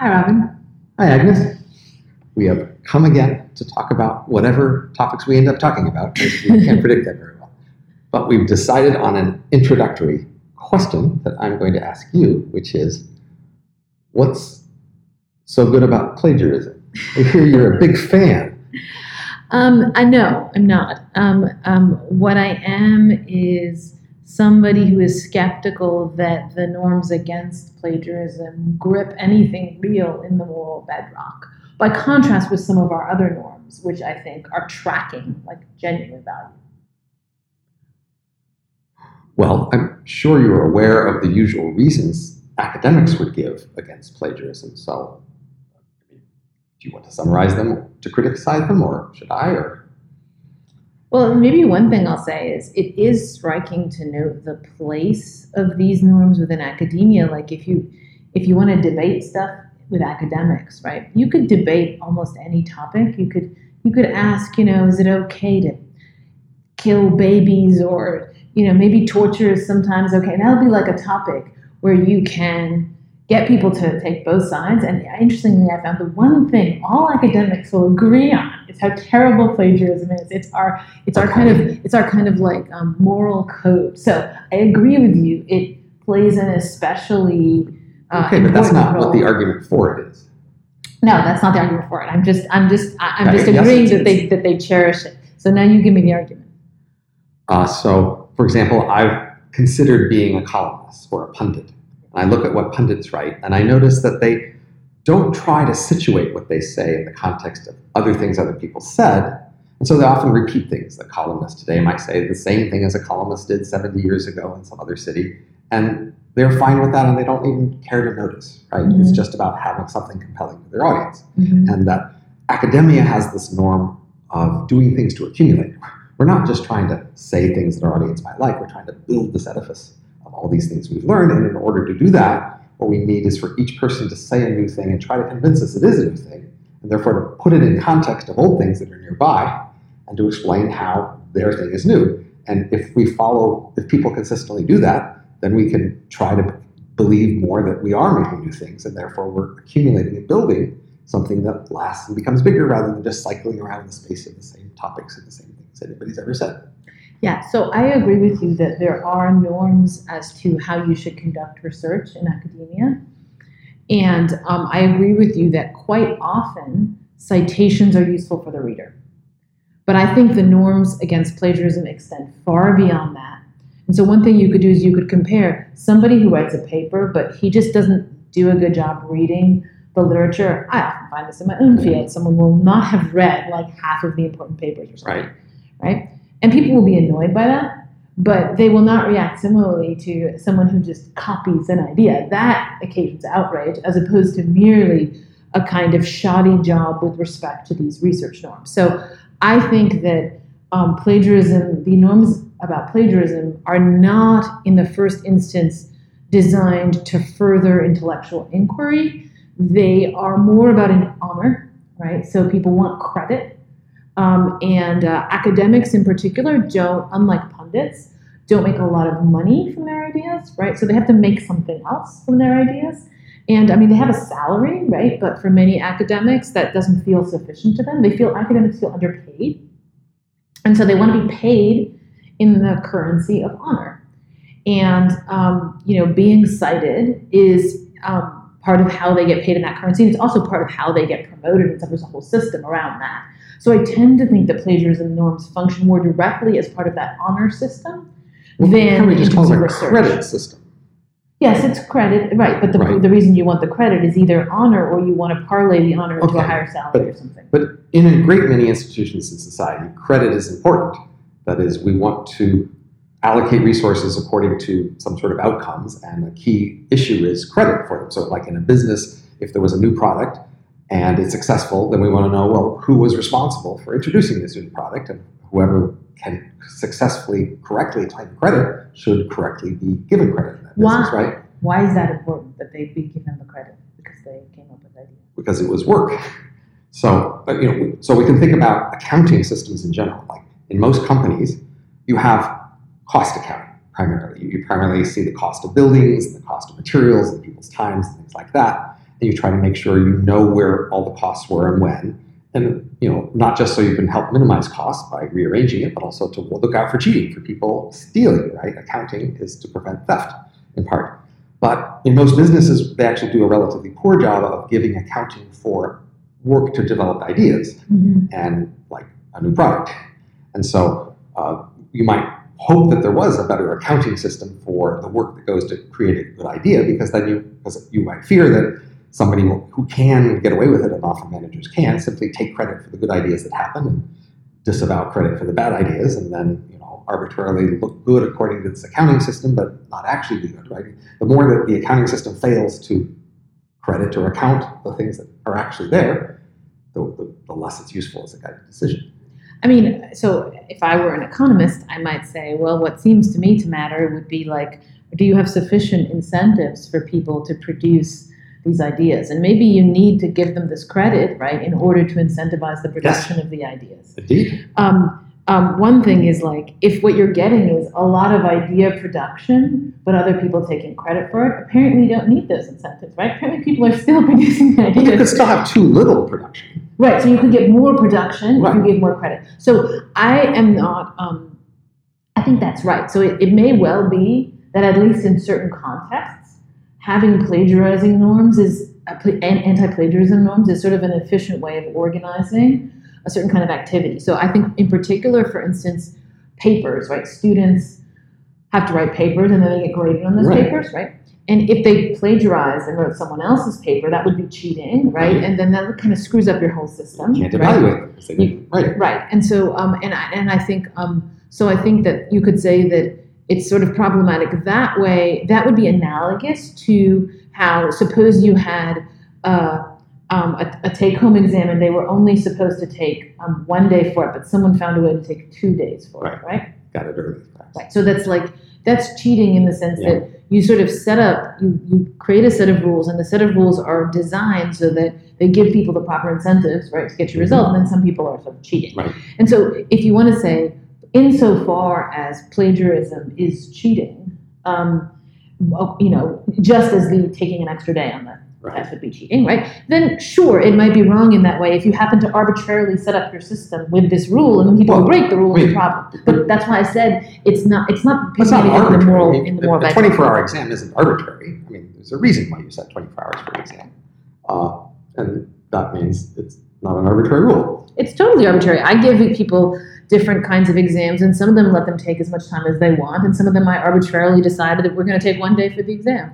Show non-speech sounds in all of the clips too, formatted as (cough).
Hi, Robin. Hi, Agnes. We have come again to talk about whatever topics we end up talking about, because we (laughs) can't predict that very well. But we've decided on an introductory question that I'm going to ask you, which is what's so good about plagiarism? I hear you're a big fan. Um, I know I'm not. Um, um, what I am is somebody who is skeptical that the norms against plagiarism grip anything real in the moral bedrock. By contrast with some of our other norms, which I think are tracking like genuine value. Well, I'm sure you're aware of the usual reasons academics would give against plagiarism. So, do you want to summarize them to criticize them, or should I? Or well, maybe one thing I'll say is it is striking to note the place of these norms within academia. Like if you if you want to debate stuff with academics, right? You could debate almost any topic. You could you could ask, you know, is it okay to kill babies or you know maybe torture is sometimes okay. That'll be like a topic where you can get people to take both sides. And interestingly, I found the one thing all academics will agree on is how terrible plagiarism is. It's our it's our kind of it's our kind of like um, moral code. So I agree with you. It plays an especially uh, okay, but that's not role. what the argument for it is. No, that's not the argument for it. I'm just I'm just I'm just yes, agreeing it that they that they cherish it. So now you give me the argument. Uh, so, for example, I've considered being a columnist or a pundit. And I look at what pundits write, and I notice that they don't try to situate what they say in the context of other things other people said. And so they often repeat things. The columnist today might say the same thing as a columnist did 70 years ago in some other city. And they're fine with that, and they don't even care to notice, right? It's Mhm. just about having something compelling to their audience Mhm. and that academia has this norm of doing things to accumulate. We're not just trying to say things that our audience might like, we're trying to build this edifice all these things we've learned. And in order to do that, what we need is for each person to say a new thing and try to convince us it is a new thing, and therefore to put it in context of old things that are nearby and to explain how their thing is new. And if we follow, if people consistently do that, then we can try to believe more that we are making new things, and therefore we're accumulating and building something that lasts and becomes bigger rather than just cycling around in the space of the same topics and the same things anybody's ever said. Yeah, so I agree with you that there are norms as to how you should conduct research in academia. And um, I agree with you that quite often citations are useful for the reader. But I think the norms against plagiarism extend far beyond that. And so, one thing you could do is you could compare somebody who writes a paper, but he just doesn't do a good job reading the literature. I often find this in my own field. Someone will not have read like half of the important papers or something Right. right? And people will be annoyed by that, but they will not react similarly to someone who just copies an idea. That occasions outrage as opposed to merely a kind of shoddy job with respect to these research norms. So I think that um, plagiarism, the norms about plagiarism, are not in the first instance designed to further intellectual inquiry. They are more about an honor, right? So people want credit um, and uh, academics in particular don't, unlike pundits, don't make a lot of money from their ideas, right? So they have to make something else from their ideas. And I mean, they have a salary, right? But for many academics, that doesn't feel sufficient to them. They feel academics feel underpaid. And so they want to be paid in the currency of honor. And, um, you know, being cited is um, part of how they get paid in that currency. And it's also part of how they get promoted. And so there's a whole system around that. So I tend to think that plagiarism norms function more directly as part of that honor system Well, than we just call it a research. credit system? Yes, it's credit, right? But the, Right. the reason you want the credit is either honor or you want to parlay the honor into a higher salary or something. But in a great many institutions in society, credit is important. That is, we want to allocate resources according to some sort of outcomes, and a key issue is credit for them. So, like in a business, if there was a new product and it's successful, then we want to know well who was responsible for introducing this new product, and whoever can successfully correctly claim credit should correctly be given credit in that business, Why? right? Why is that important that they be given the credit? Because they came up with the idea. because it was work. So, you know, so we can think about accounting systems in general. Like in most companies, you have cost accounting primarily. You, primarily see the cost of buildings, and the cost of materials, and people's times, and things like that. and you try to make sure you know where all the costs were and when. And you know, not just so you can help minimize costs by rearranging it, but also to look out for cheating, for people stealing. Right? Accounting is to prevent theft in part. But in most businesses, they actually do a relatively poor job of giving accounting for work to develop ideas Mm-hmm. and like a new product. And so uh, you might hope that there was a better accounting system for the work that goes to create a good idea, because then you because you might fear that somebody who can get away with it, and often managers can, simply take credit for the good ideas that happen and disavow credit for the bad ideas, and then you know arbitrarily look good according to this accounting system, but not actually be good. Right? The more that the accounting system fails to credit or account the things that are actually there, the, the, the less it's useful as a guided decision. I mean, so if I were an economist, I might say, well, what seems to me to matter would be like, do you have sufficient incentives for people to produce these ideas? And maybe you need to give them this credit, right, in order to incentivize the production of the ideas. Indeed. Um, um, one thing is like, if what you're getting is a lot of idea production, but other people taking credit for it, apparently you don't need those incentives, right? Apparently people are still (laughs) producing But you could still have too little production. Right, so you could get more production if you Right. give more credit. So I am not, um, I think that's right. So it, it may well be that at least in certain contexts, having plagiarizing norms is, and anti-plagiarism norms is sort of an efficient way of organizing a certain kind of activity. So I think in particular, for instance, papers, right? Students have to write papers and then they get graded on those Right. papers, right? And if they plagiarize and wrote someone else's paper, that would be cheating, right? And then that kind of screws up your whole system. You can't right? evaluate them because they didn't write it. Right, and so um, and I, and I think um, so. I think that you could say that it's sort of problematic that way. That would be analogous to how suppose you had uh, um, a, a take-home exam and they were only supposed to take um, one day for it, but someone found a way to take two days for it, right? Got it early. Right. So that's like that's cheating in the sense Yeah. that you sort of set up, you, you create a set of rules, and the set of rules are designed so that they give people the proper incentives, right, to get your result, and then some people are sort of cheating. Right. And so if you want to say, insofar as plagiarism is cheating, um, you know, just as the taking an extra day on the Right. test would be cheating, right? Then sure, it might be wrong in that way if you happen to arbitrarily set up your system with this rule and then people Well, break the rule, it's a problem. But that's why I said it's not. It's not. It's not putting it in the arbitrary. moral I mean, in the the- moral the 24 hour exam isn't arbitrary. I mean, there's a reason why you set 24 hours for an exam. Uh, and that means it's not an arbitrary rule. It's totally arbitrary. I give people different kinds of exams, and some of them let them take as much time as they want, and some of them I arbitrarily decided that we're going to take one day for the exam.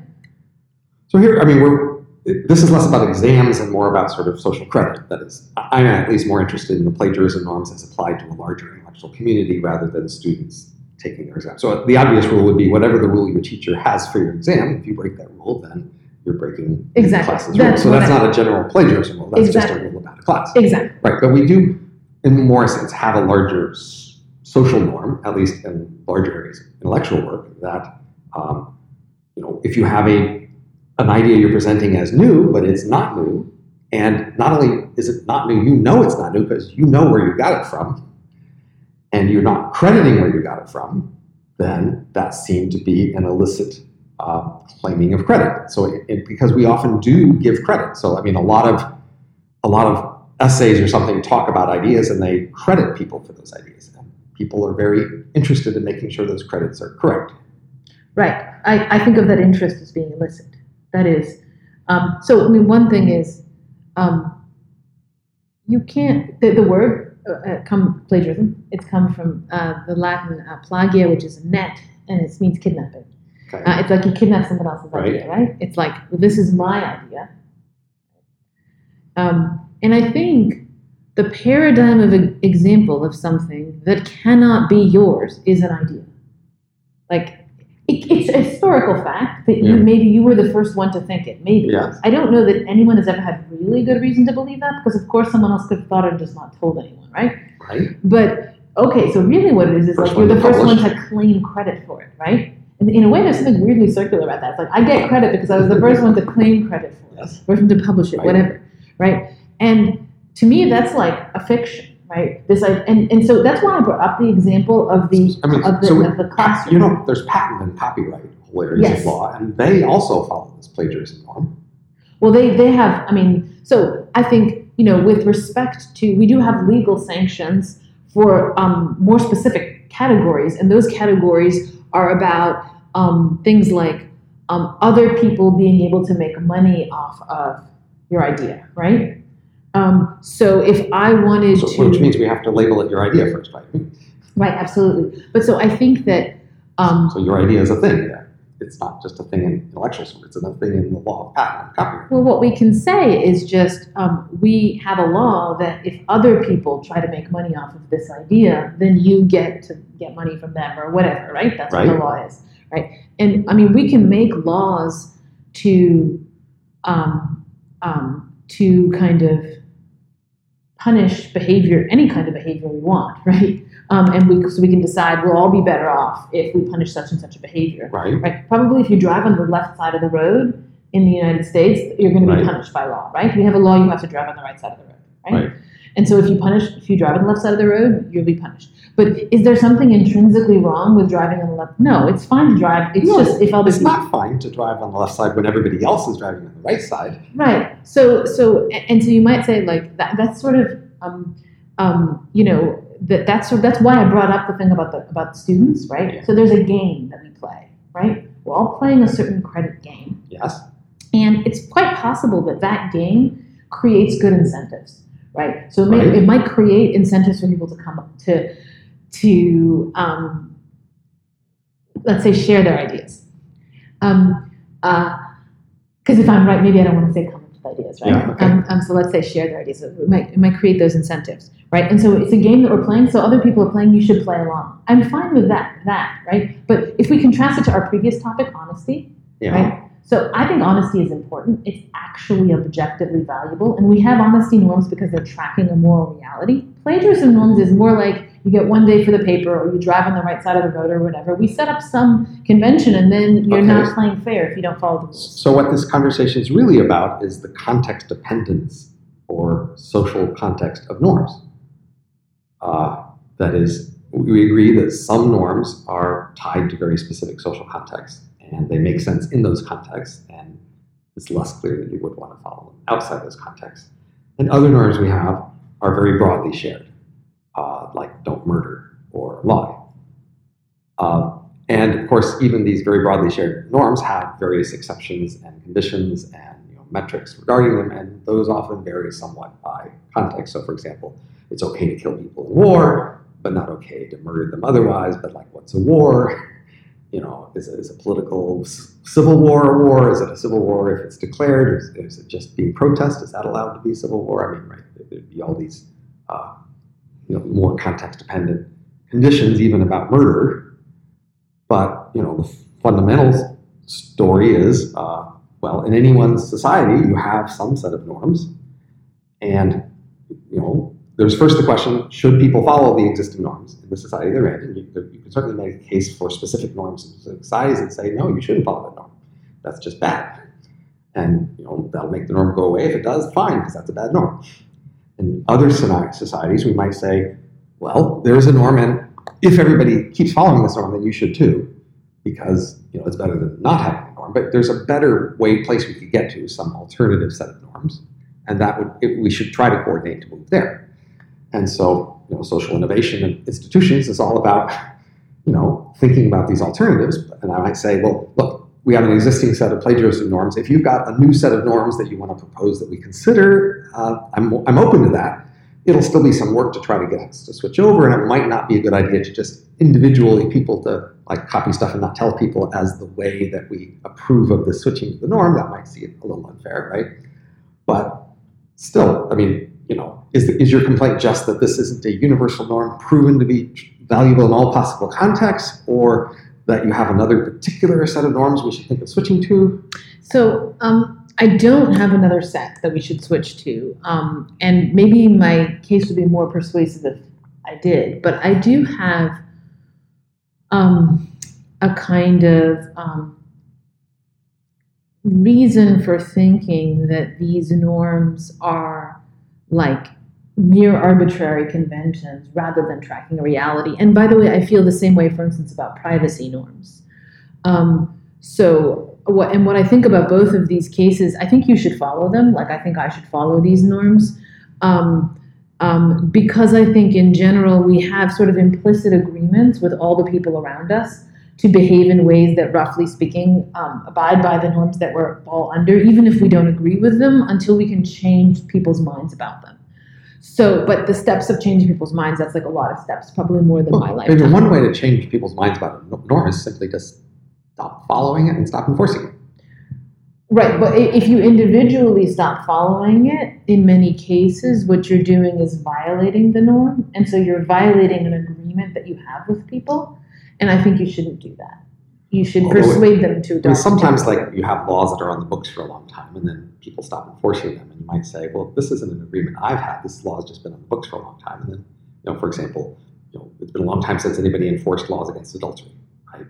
So here, I mean, we're this is less about exams and more about sort of social credit. That is, I'm at least more interested in the plagiarism norms as applied to a larger intellectual community rather than students taking their exam. So the obvious rule would be whatever the rule your teacher has for your exam. If you break that rule, then you're breaking the Exactly. class's rule. So that's not a general plagiarism rule. That's just a rule about a class. Exactly. Right, but we do, in more sense, have a larger social norm, at least in larger areas of intellectual work, that um, you know, if you have a an idea you're presenting as new, but it's not new, and not only is it not new, you know it's not new because you know where you got it from, and you're not crediting where you got it from, then that seemed to be an illicit uh, claiming of credit. So, it, it- because we often do give credit, so I mean, a lot of a lot of essays or something talk about ideas and they credit people for those ideas. And people are very interested in making sure those credits are correct. Right. I, I think of that interest as being illicit. That is. Um, so, I mean, one thing is um, you can't, the, the word uh, uh, come, plagiarism, it's come from uh, the Latin uh, plagia, which is a net, and it means kidnapping. Okay. Uh, it's like you kidnap someone else's Right. idea, right? It's like, well, this is my idea. Um, and I think the paradigm of an example of something that cannot be yours is an idea. Like, it, it's a historical fact that you Yeah. maybe you were the first one to think it. Maybe. Yes. I don't know that anyone has ever had really good reason to believe that because, of course, someone else could have thought it and just not told anyone, right? Right? But okay, so really what it is is First like you're the first one to claim credit for it, right? And in a way, there's something weirdly circular about that. It's like I get credit because I was the first one to claim credit for it, Yes. first one to publish it, Right. whatever, right? And to me, that's like a fiction, right? This and, and so that's why I brought up the example of the I mean, of the, so of the classroom. you know, there's patent and copyright areas Yes. of law, and they also follow this plagiarism norm. Well, they they have. I mean, so I think you know, with respect to, we do have legal sanctions for um, more specific categories, and those categories are about um, things like um, other people being able to make money off of your idea, right? Um, so if I wanted So, to, which means we have to label it your idea first, right? right, absolutely. But so I think that um, So your idea is a thing Yeah. It's not just a thing in intellectual sort. It's a thing in the law of patent and copyright. Well, what we can say is just um, we have a law that if other people try to make money off of this idea, then you get to get money from them or whatever, right? That's what the law is, right? And I mean, we can make laws to um, um, to kind of punish behavior, any kind of behavior we want, (laughs) right? Um, and we so we can decide we'll all be better off if we punish such and such a behavior Right? right? Probably if you drive on the left side of the road in the United States, you're going to be Right. punished by law, right? We have a law you have to drive on the right side of the road, right? Right. And so if you punish, if you drive on the left side of the road, you'll be punished. But is there something intrinsically wrong with driving on the left? No, it's fine to drive. It's No, just if other It's people, not fine to drive on the left side when everybody else is driving on the right side. right? So so and so you might say like that. That's sort of um, um, you know that that's sort of, that's why I brought up the thing about the about the students, right? Yeah. So there's a game that we play, right? We're all playing a certain credit game. Yes. And it's quite possible that that game creates good incentives, right? So it, may, Right. it might create incentives for people to come up to, to um, let's say, share their ideas. Um, because if I'm right, maybe I don't want to say come up with ideas, right? Yeah, okay. um, um, so let's say share their ideas. It might, it might create those incentives, right? And so it's a game that we're playing, so other people are playing, you should play along. I'm fine with that, that, right? But if we contrast it to our previous topic, honesty, Yeah. right? So I think honesty is important. It's actually objectively valuable, and we have honesty norms because they're tracking a moral reality. Plagiarism norms is more like you get one day for the paper, or you drive on the right side of the road, or whatever. We set up some convention, and then you're Okay. not playing fair if you don't follow the rules. So what this conversation is really about is the context dependence or social context of norms. Uh, that is, we agree that some norms are tied to very specific social contexts, and they make sense in those contexts, and it's less clear that you would want to follow them outside those contexts. And other norms we have are very broadly shared, uh, like don't murder or lie. Uh, and of course, even these very broadly shared norms have various exceptions and conditions and you know, metrics regarding them, and those often vary somewhat by context. So, for example, it's okay to kill people in war, but not okay to murder them otherwise. But like, what's a war? You know, is it, is a political civil war a war? Is it a civil war if it's declared? Is, is it just being protest? Is that allowed to be civil war? I mean, right? there- There'd be all these, uh, you know, more context-dependent conditions, even about murder. But you know, the fundamental story is, uh, well, in anyone's society, you have some set of norms, and you know, there's first the question: Should people follow the existing norms in the society they're in? You, you can certainly make a case for specific norms in specific societies and say, no, you shouldn't follow that norm. That's just bad, and you know, that'll make the norm go away. If it does, fine, because that's a bad norm. In other soci- societies, we might say, well, there's a norm, and if everybody keeps following this norm, then you should too, because you know it's better than not having a norm. But there's a better way place we could get to, some alternative set of norms, and that would it, we should try to coordinate to move there. And so, you know, social innovation and institutions is all about, you know, thinking about these alternatives. And I might say, well, look, we have an existing set of plagiarism norms. If you've got a new set of norms that you want to propose that we consider, uh, I'm, I'm open to that. It'll still be some work to try to get us to switch over, and it might not be a good idea to just individually people to like copy stuff and not tell people as the way that we approve of the switching to the norm. That might seem a little unfair, right? But still, I mean, you know, is, the, is your complaint just that this isn't a universal norm proven to be valuable in all possible contexts, or that you have another particular set of norms we should think of switching to? So um, I don't have another set that we should switch to, um, and maybe my case would be more persuasive if I did. But I do have um, a kind of um, reason for thinking that these norms are like mere arbitrary conventions rather than tracking reality. And by the way, I feel the same way, for instance, about privacy norms. Um, so what and what I think about both of these cases, I think you should follow them. Like I think I should follow these norms. Um, um, because I think in general we have sort of implicit agreements with all the people around us to behave in ways that, roughly speaking, um, abide by the norms that we're all under, even if we don't agree with them, until we can change people's minds about them. So, but the steps of changing people's minds, that's like a lot of steps, probably more than Well, my life. maybe one way to change people's minds about a norm is simply to stop following it and stop enforcing it. Right, but if you individually stop following it, in many cases, what you're doing is violating the norm. And so you're violating an agreement that you have with people. And I think you shouldn't do that. You should Although it- persuade them to I mean, sometimes, like you have laws that are on the books for a long time, and then people stop enforcing them, and you might say, "Well, this isn't an agreement I've had. This law has just been on the books for a long time." And then, you know, for example, you know, it's been a long time since anybody enforced laws against adultery, right?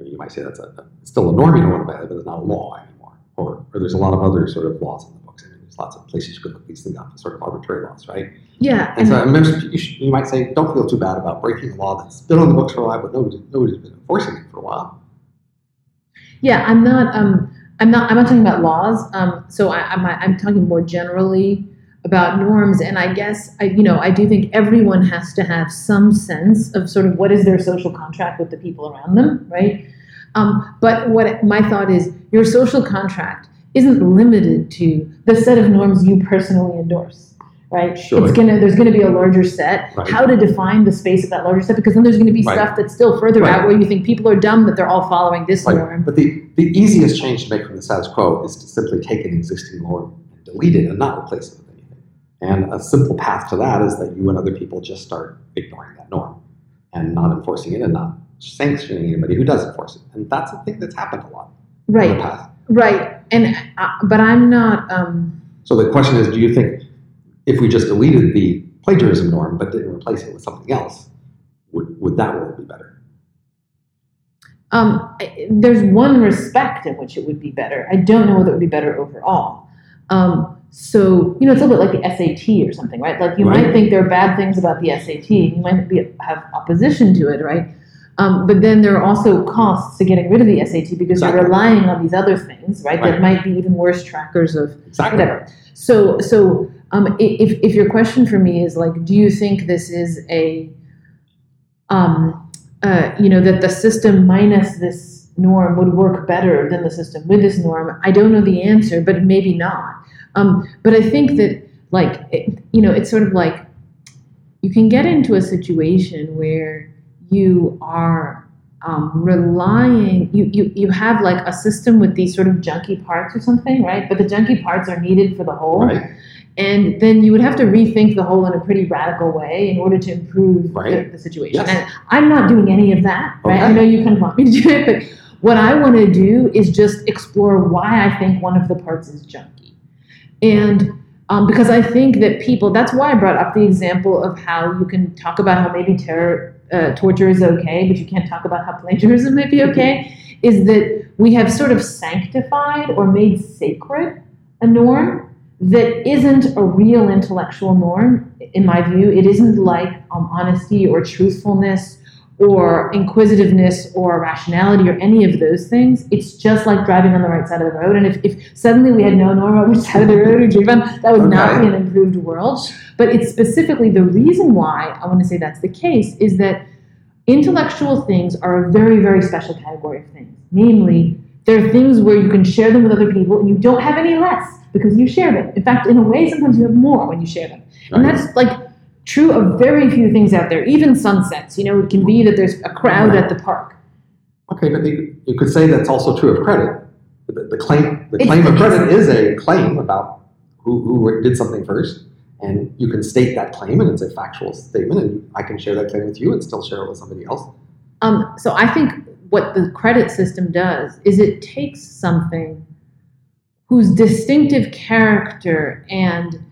I mean, you might say that's a, a still a norm you don't want to violate, but it's not a law anymore. Or, or there's a lot of other sort of laws lots of places you could look these things up, sort of arbitrary laws, right? yeah, And so I mentioned, you, should, you might say, don't feel too bad about breaking a law that's been on the books for a while, but nobody's, nobody's been enforcing it for a while. Yeah, I'm not. Um, I'm not. I'm not talking about laws. Um, so I, I'm. I'm talking more generally about norms, and I guess I, you know, I do think everyone has to have some sense of sort of what is their social contract with the people around them, right? Um, but what my thought is, your social contract isn't limited to the set of norms you personally endorse, right? Sure. It's gonna. There's gonna be a larger set. Right. How to define the space of that larger set? Because then there's gonna be Right. stuff that's still further Right. out where you think people are dumb that they're all following this norm. But the, the easiest change to make from the status quo is to simply take an existing norm and delete it and not replace it with anything. And a simple path to that is that you and other people just start ignoring that norm and not enforcing it and not sanctioning anybody who does enforce it. And that's a thing that's happened a lot in Right. the past. Right, and uh, but I'm not. Um, So the question is, do you think if we just deleted the plagiarism norm but didn't replace it with something else, would, would that world be better? um, I- there's one respect in which it would be better. I don't know whether it would be better overall. Um, so you know, it's a little bit like the SAT or something, right? Like you might think there are bad things about the SAT, and you might be have opposition to it, right? Um, but then there are also costs to getting rid of the SAT because Exactly. you're relying on these other things, right? Right. That might be even worse trackers of Exactly. whatever. So, so um, if if your question for me is like, do you think this is a, um, uh, you know, that the system minus this norm would work better than the system with this norm? I don't know the answer, but maybe not. Um, but I think that, like, it, you know, it's sort of like you can get into a situation where you are um, relying you, you you have like a system with these sort of junky parts or something right but the junky parts are needed for the whole Right? and then you would have to rethink the whole in a pretty radical way in order to improve Right. the, the situation Yes. and i'm not doing any of that right i know you kind of want me to do it but what i want to do is just explore why i think one of the parts is junky and um, because I think that people, that's why I brought up the example of how you can talk about how maybe terror, uh, torture is okay, but you can't talk about how (laughs) plagiarism might be okay, is that we have sort of sanctified or made sacred a norm that isn't a real intellectual norm, in my view. It isn't like um, honesty or truthfulness or inquisitiveness or rationality or any of those things. It's just like driving on the right side of the road. And if, if suddenly we had no norm on which side of the road we drive on, that would not be an improved world. But it's specifically the reason why I want to say that's the case is that intellectual things are a very, very special category of things. Namely, they're things where you can share them with other people and you don't have any less because you share them. In fact, in a way, sometimes you have more when you share them. And that's like true of very few things out there, even sunsets. You know, it can be that there's a crowd at the park. Okay, but you, you could say that's also true of credit. The, the claim, the It's- claim of credit is a claim about who, who did something first, and you can state that claim, and it's a factual statement, and I can share that claim with you and still share it with somebody else. Um, so I think what the credit system does is it takes something whose distinctive character and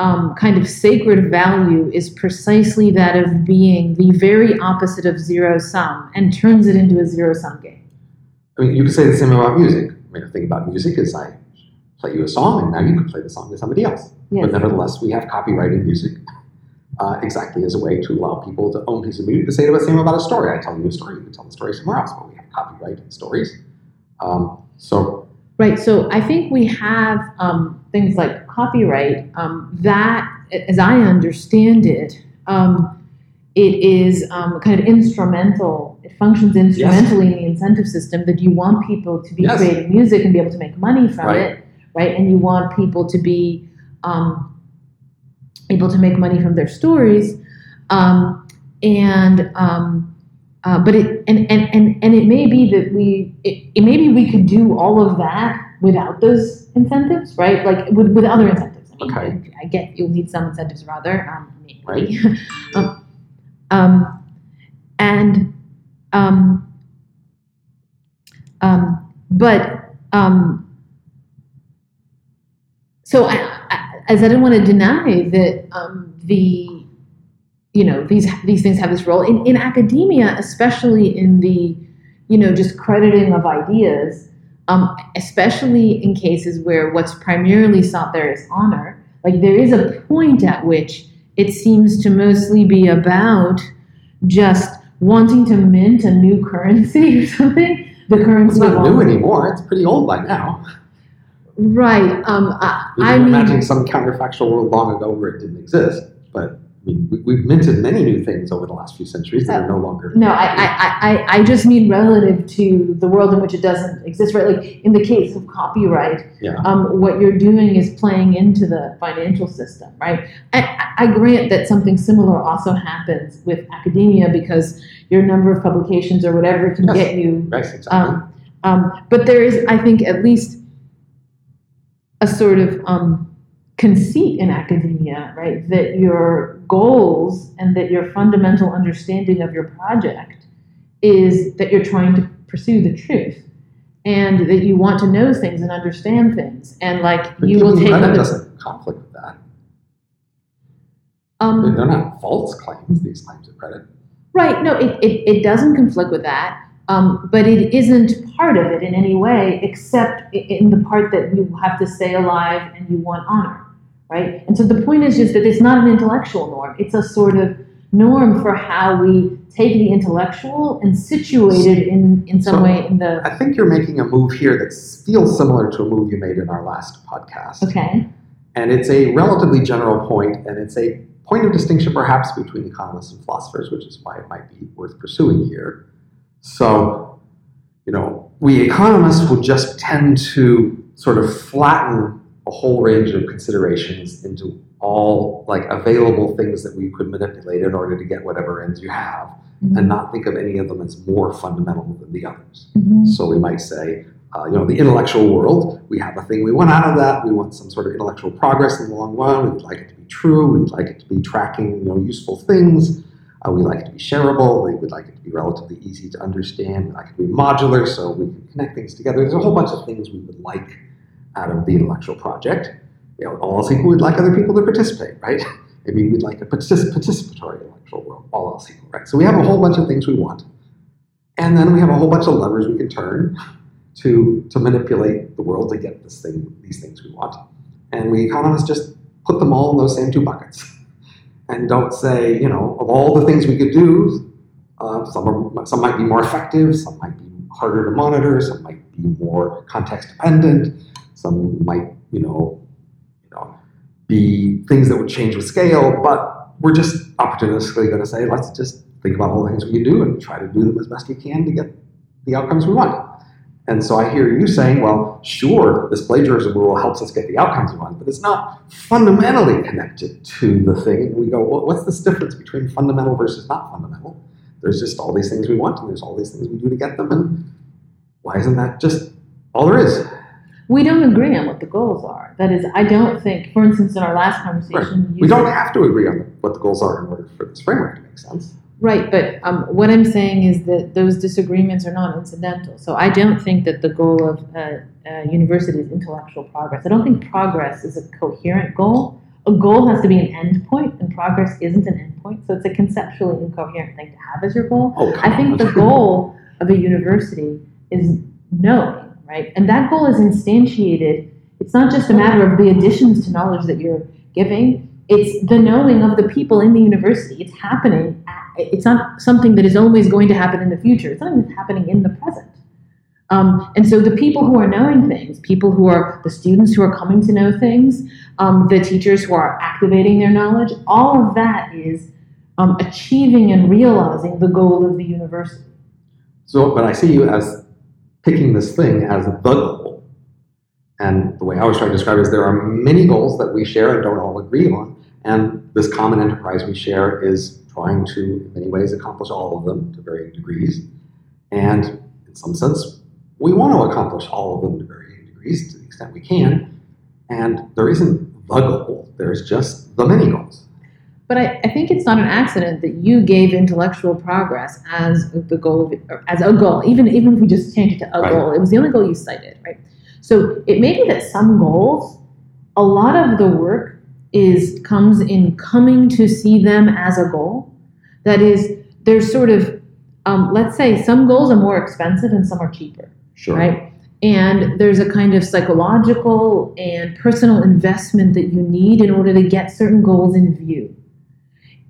um, kind of sacred value is precisely that of being the very opposite of zero sum and turns it into a zero sum game. I mean, you could say the same about music. I mean, the thing about music is I play you a song, and now you can play the song to somebody else. Yes. But nevertheless, we have copyright in music uh, exactly as a way to allow people to own pieces of music. The same the same about a story. I tell you a story, you can tell the story somewhere else, but we have copyright in stories. Um, so Right. So I think we have um, things like copyright. Um, that, as I understand it, um, it is um, kind of instrumental. It functions instrumentally in the incentive system that you want people to be Yes. creating music and be able to make money from Right. it, right? And you want people to be um, able to make money from their stories, um, and um, uh, but it and, and and and it may be that we it, it maybe we could do all of that without those incentives, right? Like with, with other incentives. I mean, Okay. I, get you'll need some incentives rather, um, maybe. Right. (laughs) um, um, and um, um, but um, so I, I, as I don't want to deny that um, the you know these these things have this role in, in academia, especially in the you know just crediting of ideas, um, especially in cases where what's primarily sought there is honor. Like there is a point at which it seems to mostly be about just wanting to mint a new currency or (laughs) something. The currency It's not new anymore. It's pretty old by now. Right. Um, I, I mean, imagine some counterfactual world long ago where it didn't exist, but I mean, we, we've minted many new things over the last few centuries that are no longer. no, I, I, I, I just mean relative to the world in which it doesn't exist. Right. Like in the case of copyright, Yeah. um, what you're doing is playing into the financial system, right? I, I grant that something similar also happens with academia because your number of publications or whatever can Yes. get you Right, exactly. Um, um, but there is, I think, at least a sort of um, conceit in academia, right? That your goals and that your fundamental understanding of your project is that you're trying to pursue the truth and that you want to know things and understand things. And like But you will take credit other. doesn't conflict with that. Um, They're not false claims, these claims of credit. Right. No, it, it, it doesn't conflict with that. Um, but it isn't part of it in any way, except in the part that you have to stay alive and you want honor, right? And so the point is just that it's not an intellectual norm. It's a sort of norm for how we take the intellectual and situate it in, in some So- way in the. I think you're making a move here that feels similar to a move you made in our last podcast. Okay. And it's a relatively general point, and it's a point of distinction perhaps between economists and philosophers, which is why it might be worth pursuing here. So, you know, we economists would just tend to sort of flatten a whole range of considerations into all like available things that we could manipulate in order to get whatever ends you have, and not think of any of them as more fundamental than the others. Mhm. So we might say, uh, you know, the intellectual world, we have a thing we want out of that. We want some sort of intellectual progress in the long run. We'd like it to be true. We'd like it to be tracking, you know, useful things. Uh, we like it to be shareable. We would like it to be relatively easy to understand. We like it to be modular so we can connect things together. There's a whole bunch of things we would like out of the intellectual project. Know, all equal, we'd like other people to participate, right? (laughs) Maybe we'd like a partic- participatory intellectual world, all else equal, right? So we have a whole bunch of things we want. And then we have a whole bunch of levers we can turn to, to manipulate the world to get this thing, these things we want. And we economists just put them all in those same two buckets and don't say, you know, of all the things we could do, uh, some, are, some might be more effective, some might be harder to monitor, some might be more context dependent, some might, you know, you know, be things that would change with scale, but we're just opportunistically going to say, let's just think about all the things we can do and try to do them as best we can to get the outcomes we want. And so I hear you saying, well, sure, this plagiarism rule helps us get the outcomes we want, but it's not fundamentally connected to the thing. And we go, well, what's this difference between fundamental versus not fundamental? There's just all these things we want, and there's all these things we do to get them, and why isn't that just all there is? We don't agree on what the goals are. That is, I don't think, for instance, in our last conversation, you We don't said- have to agree on what the goals are in order for this framework to make sense. Right, but um, what I'm saying is that those disagreements are not incidental. So I don't think that the goal of uh, uh, university is intellectual progress. I don't think progress is a coherent goal. A goal has to be an end point, and progress isn't an end point. So it's a conceptually incoherent thing to have as your goal. Oh, I think on. the (laughs) goal of a university is knowing, right? And that goal is instantiated. It's not just a matter of the additions to knowledge that you're giving, it's the knowing of the people in the university. It's happening. It's not something that is always going to happen in the future. It's something that's happening in the present. Um, and so the people who are knowing things, people who are the students who are coming to know things, um, the teachers who are activating their knowledge, all of that is um, achieving and realizing the goal of the university. So, but I see you as picking this thing as the goal. And the way I was trying to describe it is there are many goals that we share and don't all agree on. And this common enterprise we share is trying to, in many ways, accomplish all of them to varying degrees. And in some sense, we want to accomplish all of them to varying degrees to the extent we can. And there isn't the goal, there's just the many goals. But I, I think it's not an accident that you gave intellectual progress as the goal, of, as a goal. Even even if we just change it to a Right. goal, it was the only goal you cited, right? So it may be that some goals, a lot of the work is comes in coming to see them as a goal. That is, there's sort of, um, let's say, some goals are more expensive and some are cheaper Sure. right? And there's a kind of psychological and personal investment that you need in order to get certain goals in view.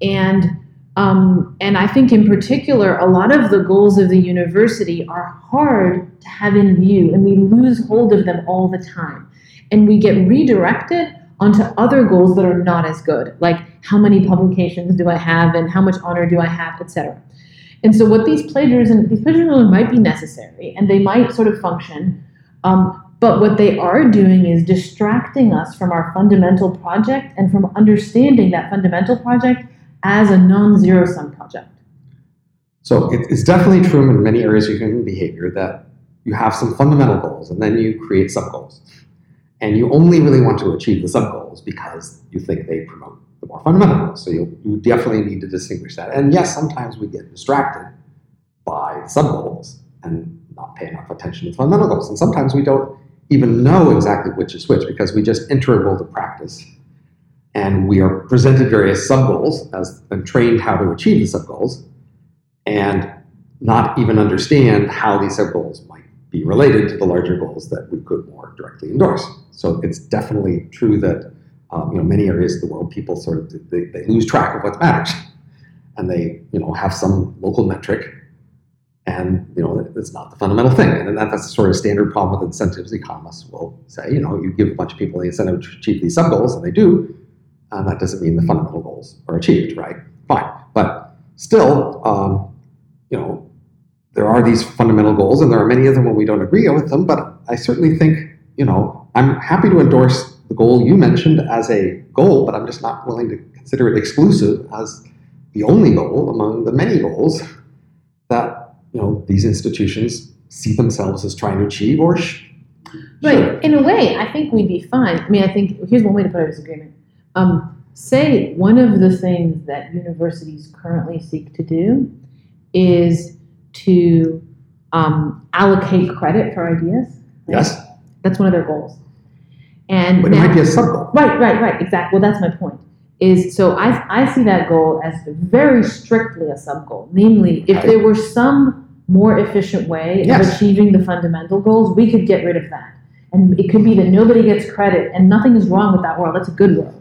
And um, and I think in particular, a lot of the goals of the university are hard to have in view, and we lose hold of them all the time. And we get redirected onto other goals that are not as good, like how many publications do I have, and how much honor do I have, etc. And so, what these plagiarism, these plagiarism might be necessary, and they might sort of function. Um, but what they are doing is distracting us from our fundamental project and from understanding that fundamental project as a non-zero sum project. So it, it's definitely true in many areas of human behavior that you have some fundamental goals and then you create sub goals. And you only really want to achieve the sub goals because you think they promote the more fundamental goals. So you, you definitely need to distinguish that. And yes, sometimes we get distracted by sub goals and not pay enough attention to fundamental goals. And sometimes we don't even know exactly which is which because we just enter a practice and we are presented various sub goals as and trained how to achieve the sub goals and not even understand how these sub goals might be related to the larger goals that we could more directly endorse. So it's definitely true that um, you know many areas of the world people sort of they, they lose track of what matters, and they you know have some local metric, and you know it's not the fundamental thing, and that, that's the sort of standard problem with incentives. Economists will say you know you give a bunch of people the incentive to achieve these sub goals, and they do, and that doesn't mean the fundamental goals are achieved, right? Fine, but still. Um, you know, there are these fundamental goals, and there are many of them when we don't agree with them. But I certainly think, you know, I'm happy to endorse the goal you mentioned as a goal, but I'm just not willing to consider it exclusive as the only goal among the many goals that you know these institutions see themselves as trying to achieve or sh- Right. should. In a way, I think we'd be fine. I mean, I think here's one way to put our disagreement. Um, say one of the things that universities currently seek to do is to um, allocate credit for ideas. right? Yes, That's one of their goals. And but it might be a sub goal. Right, right, right. Exactly. Well, that's my point. Is so I I see that goal as very strictly a sub goal. Namely, if there were some more efficient way of Yes. achieving the fundamental goals, we could get rid of that. And it could be that nobody gets credit, and nothing is wrong with that world. That's a good world.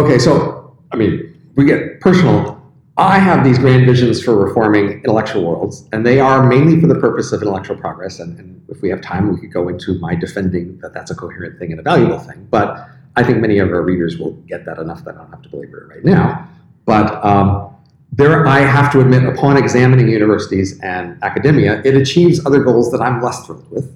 Okay, so I mean, we get personal. I have these grand visions for reforming intellectual worlds, and they are mainly for the purpose of intellectual progress. And, and if we have time, we could go into my defending that that's a coherent thing and a valuable thing. But I think many of our readers will get that enough that I don't have to belabor it right now. But um, there, I have to admit, upon examining universities and academia, it achieves other goals that I'm less thrilled with.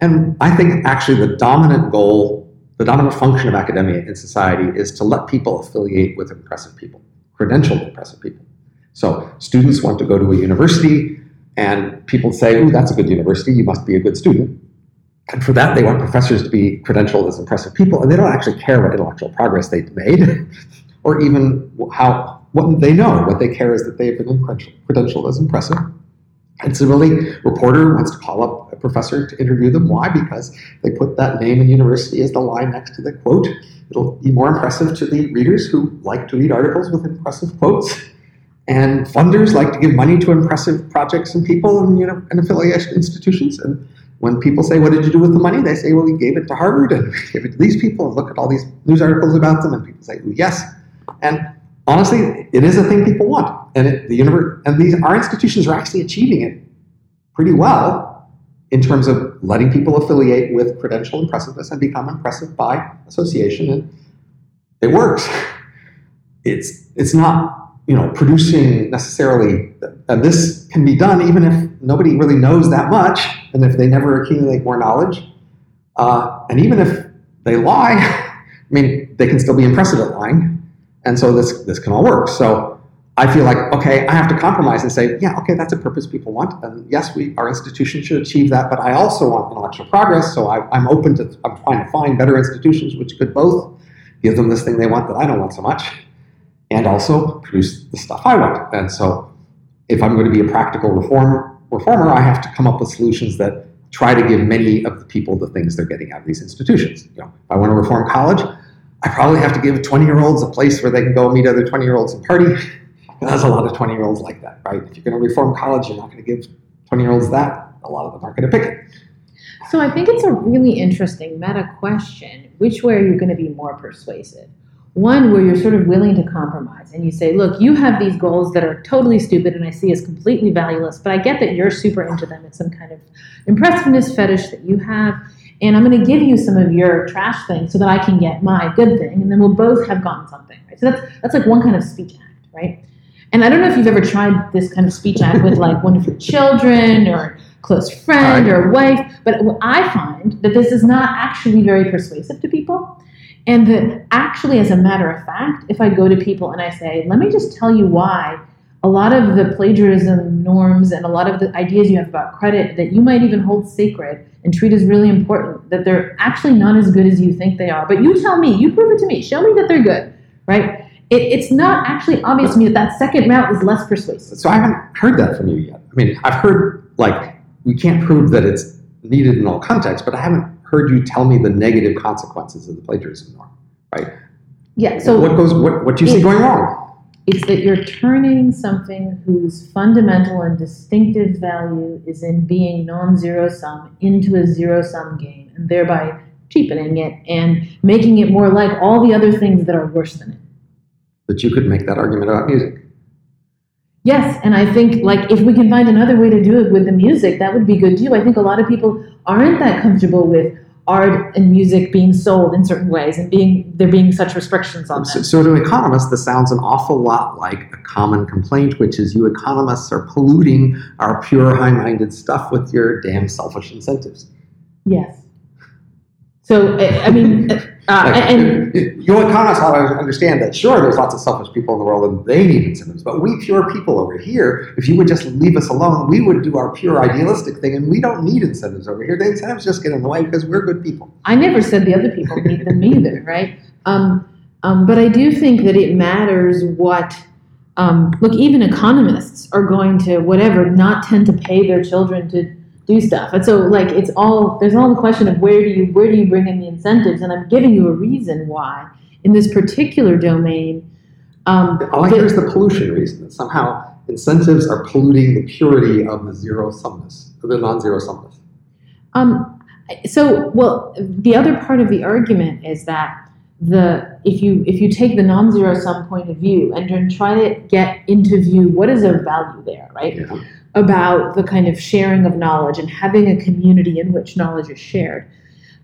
And I think actually the dominant goal the dominant function of academia in society is to let people affiliate with impressive people, credentialed impressive people. So students want to go to a university, and people say, "Ooh, that's a good university. You must be a good student." And for that, they want professors to be credentialed as impressive people, and they don't actually care what intellectual progress they've made, (laughs) or even how what they know. What they care is that they have been credentialed as impressive. And similarly, reporter wants to call up a professor to interview them. Why? Because they put that name and university as the line next to the quote. It'll be more impressive to the readers who like to read articles with impressive quotes. And funders like to give money to impressive projects and people and you know and affiliation institutions. And when people say, "What did you do with the money?" they say, "Well, we gave it to Harvard and we gave it to these people and look at all these news articles about them." And people say, "Ooh, "Yes." And honestly, it is a thing people want. And it, the universe and these our institutions are actually achieving it pretty well in terms of letting people affiliate with credential impressiveness and become impressive by association, and it works. It's it's not you know producing necessarily, and this can be done even if nobody really knows that much, and if they never accumulate more knowledge, uh, and even if they lie, (laughs) I mean they can still be impressive at lying, and so this this can all work. So I feel like, okay, I have to compromise and say, yeah, okay, that's a purpose people want. And yes, we, our institution should achieve that, but I also want intellectual progress. So I, am open to, I'm trying to find better institutions which could both give them this thing they want that I don't want so much and also produce the stuff I want. And so if I'm going to be a practical reform, reformer, I have to come up with solutions that try to give many of the people the things they're getting out of these institutions. You know, if I want to reform college, I probably have to give 20 year olds a place where they can go meet other 20 year olds and party. (laughs) There's a lot of 20 year olds like that, right? If you're going to reform college, you're not going to give 20 year olds that. A lot of them aren't going to pick it. So I think it's a really interesting meta question. Which way are you going to be more persuasive? One where you're sort of willing to compromise and you say, look, you have these goals that are totally stupid and I see as completely valueless, but I get that you're super into them. It's some kind of impressiveness fetish that you have. And I'm going to give you some of your trash things so that I can get my good thing, and then we'll both have gotten something. Right? So that's that's like one kind of speech act, right? And I don't know if you've ever tried this kind of speech act with like one of your children or close friend or wife, but I find that this is not actually very persuasive to people. And that actually, as a matter of fact, if I go to people and I say, let me just tell you why a lot of the plagiarism norms and a lot of the ideas you have about credit that you might even hold sacred and treat as really important, that they're actually not as good as you think they are. But you tell me, you prove it to me, show me that they're good, right? it, it's not actually obvious to me that that second route is less persuasive. So I haven't heard that from you yet. I mean, I've heard like we can't prove that it's needed in all contexts, but I haven't heard you tell me the negative consequences of the plagiarism norm, right? Yeah. So what goes? What what do you see going wrong? It's that you're turning something whose fundamental and distinctive value is in being non-zero sum into a zero sum game, and thereby cheapening it and making it more like all the other things that are worse than it But you could make that argument about music. Yes, and I think like if we can find another way to do it with the music, that would be good too. I think a lot of people aren't that comfortable with art and music being sold in certain ways and being there being such restrictions on them. So, so to economists, this sounds an awful lot like a common complaint, which is you economists are polluting our pure, high-minded stuff with your damn selfish incentives. Yes. So I mean, (laughs) uh, and, and (laughs) you economists ought to understand that sure, there's lots of selfish people in the world and they need incentives, but we pure people over here, if you would just leave us alone, we would do our pure idealistic thing, and we don't need incentives over here. The incentives just get in the way because we're good people. I never said the other people need them either, (laughs) right? Um, um, but I do think that it matters what. Um, look, even economists are going to whatever not tend to pay their children to do stuff. And so like it's all there's all the question of where do you where do you bring in the incentives? And I'm giving you a reason why in this particular domain. Um, I like here's the pollution reason that somehow incentives are polluting the purity of the zero sumness, of the non-zero sumness. Um, so well, the other part of the argument is that the if you if you take the non-zero sum point of view and then try to get into view what is a value there, right? Yeah about the kind of sharing of knowledge and having a community in which knowledge is shared.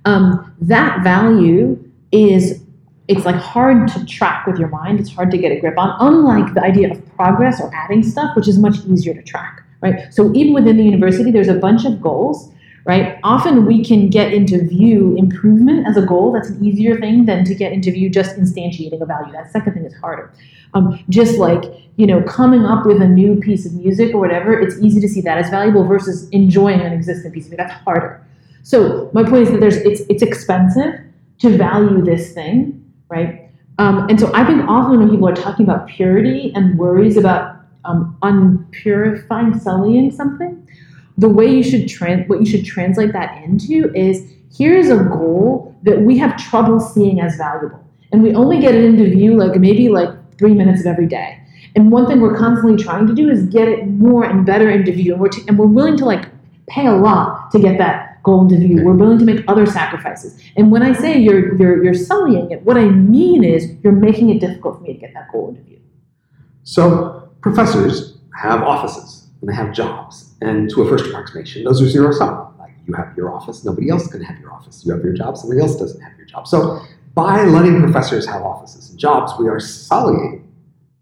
Um, that value is it's like hard to track with your mind. It's hard to get a grip on. Unlike the idea of progress or adding stuff, which is much easier to track, right? So even within the university, there's a bunch of goals, right? Often we can get into view improvement as a goal. That's an easier thing than to get into view just instantiating a value. That second thing is harder. Um, just like you know, coming up with a new piece of music or whatever, it's easy to see that as valuable versus enjoying an existing piece of music. That's harder. So my point is that there's it's it's expensive to value this thing, right? Um, and so I think often when people are talking about purity and worries about um, unpurifying, sullying something, the way you should trans what you should translate that into is here's a goal that we have trouble seeing as valuable, and we only get it into view like maybe like three minutes of every day. And one thing we're constantly trying to do is get it more and better into view. And we're, t- and we're willing to like pay a lot to get that goal into view. We're willing to make other sacrifices. And when I say you're, you're, you're sullying it, what I mean is you're making it difficult for me to get that goal into view. So professors have offices and they have jobs. And to a first approximation, those are zero sum. Like you have your office, nobody else can have your office. You have your job, somebody else doesn't have your job. So by letting professors have offices and jobs, we are sullying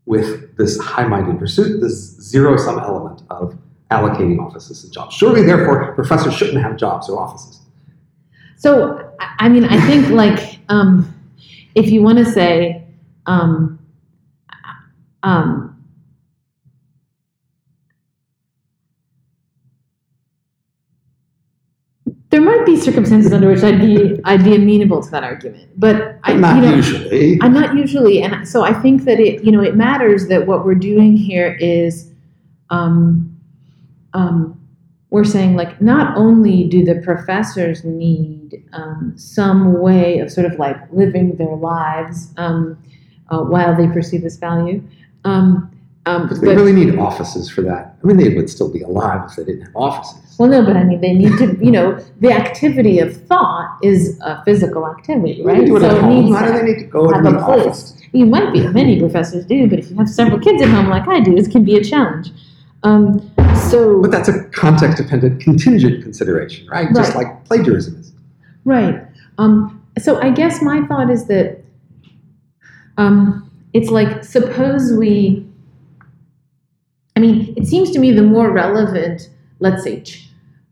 with this high-minded pursuit, this zero-sum element of allocating offices and jobs. Surely, therefore, professors shouldn't have jobs or offices. So, I mean, I think (laughs) like um, if you want to say, um, um, there might be circumstances under which I'd be I'd be amenable to that argument, but I, not you know, usually. I'm not usually, and so I think that it you know it matters that what we're doing here is, um, um, we're saying like not only do the professors need um, some way of sort of like living their lives um, uh, while they perceive this value. Um, um, they but- really need offices for that. I mean, they would still be alive if they didn't have offices. Well, no, but I mean, they need to, you know, the activity of thought is a physical activity, right? so it needs Why do they need to go to have the a place. office? You might be, many professors do, but if you have several kids at home like I do, it can be a challenge. Um, so, But that's a context-dependent contingent consideration, right? Just like plagiarism is. right. Um, so I guess my thought is that um, it's like, suppose we, I mean, it seems to me the more relevant, let's say,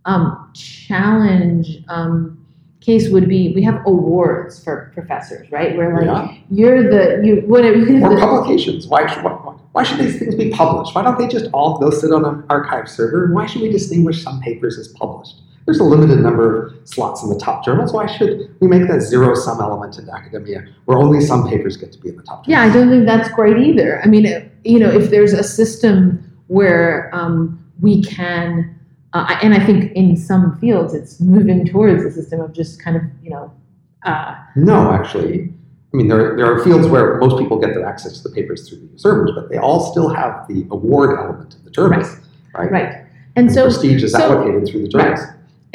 um, challenge um, case would be we have awards for professors, right? Where like Yeah. you're the you whatever you Or the, (laughs) publications. Why should, why, why should these things be published? Why don't they just all go sit on an archive server? Why should we distinguish some papers as published? There's a limited number of slots in the top journals. Why should we make that zero sum element in academia where only some papers get to be in the top Yeah, I don't think that's great either. I mean, you know, if there's a system where um, we can, uh, and I think in some fields it's moving towards a system of just kind of, you know, uh, No, actually. I mean, there, there are fields where most people get their access to the papers through the servers, but they all still have the award element of the journals, right? right. And so, prestige is so- allocated through the journals.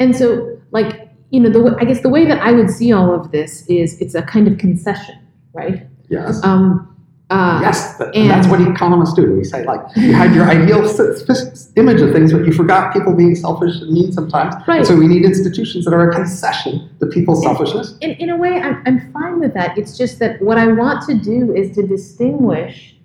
and so, like, you know, the I guess the way that I would see all of this is it's a kind of concession, right? Yes. Um, uh, yes, that, and- that's what economists do. We say, like, you had your ideal image of things, but you forgot people being selfish and mean sometimes. Right. And so we need institutions that are a concession to people's selfishness. in, in a way, I'm, I'm fine with that. It's just that what I want to do is to distinguish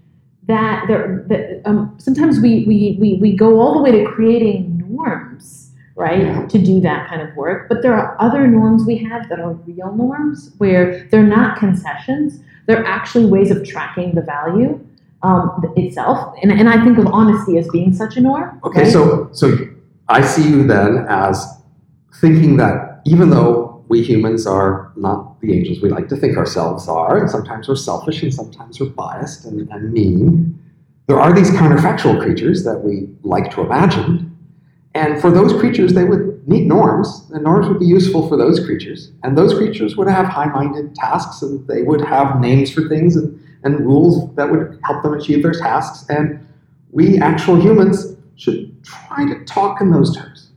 that there, that, um, sometimes we, we, we, we go all the way to creating norms, right, Yeah. to do that kind of work. But there are other norms we have that are real norms where they're not concessions, they're actually ways of tracking the value. Um, itself, and, and I think of honesty as being such a norm. Okay, right? so so I see you then as thinking that even though we humans are not the angels we like to think ourselves are, and sometimes we're selfish and sometimes we're biased and, and mean, there are these counterfactual creatures that we like to imagine. And for those creatures, they would need norms, and norms would be useful for those creatures. And those creatures would have high minded tasks, and they would have names for things and, and rules that would help them achieve their tasks. And we actual humans should try to talk in those terms.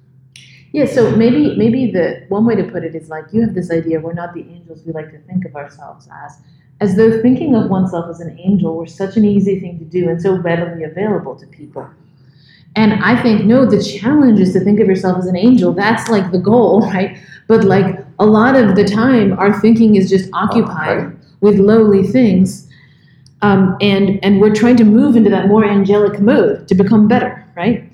Yeah, so maybe maybe the one way to put it is like you have this idea we're not the angels we like to think of ourselves as, as though thinking of oneself as an angel were such an easy thing to do and so readily available to people. And I think no, the challenge is to think of yourself as an angel. That's like the goal, (laughs) right? But like a lot of the time, our thinking is just occupied right. with lowly things, um, and and we're trying to move into that more angelic mode to become better, right?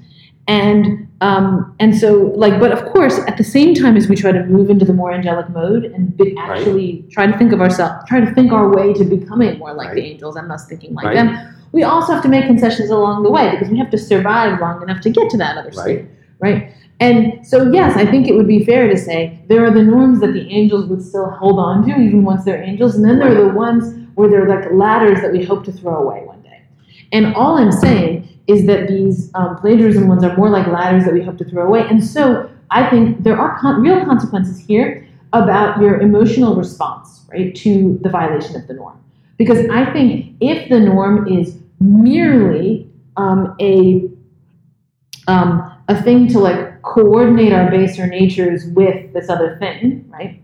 And um, and so like, but of course, at the same time as we try to move into the more angelic mode and be, Right. actually try to think of ourselves, try to think our way to becoming more like the Right. angels and thus thinking like Right. them, we also have to make concessions along the way because we have to survive long enough to get to that other state, right? And so, yes, I think it would be fair to say there are the norms that the angels would still hold on to even once they're angels, and then there are the ones where they're like ladders that we hope to throw away one day. And all I'm saying is that these um, plagiarism ones are more like ladders that we hope to throw away. And so I think there are con- real consequences here about your emotional response, right, to the violation of the norm. Because I think if the norm is merely um, a um, a thing to like coordinate our baser natures with this other thing, right?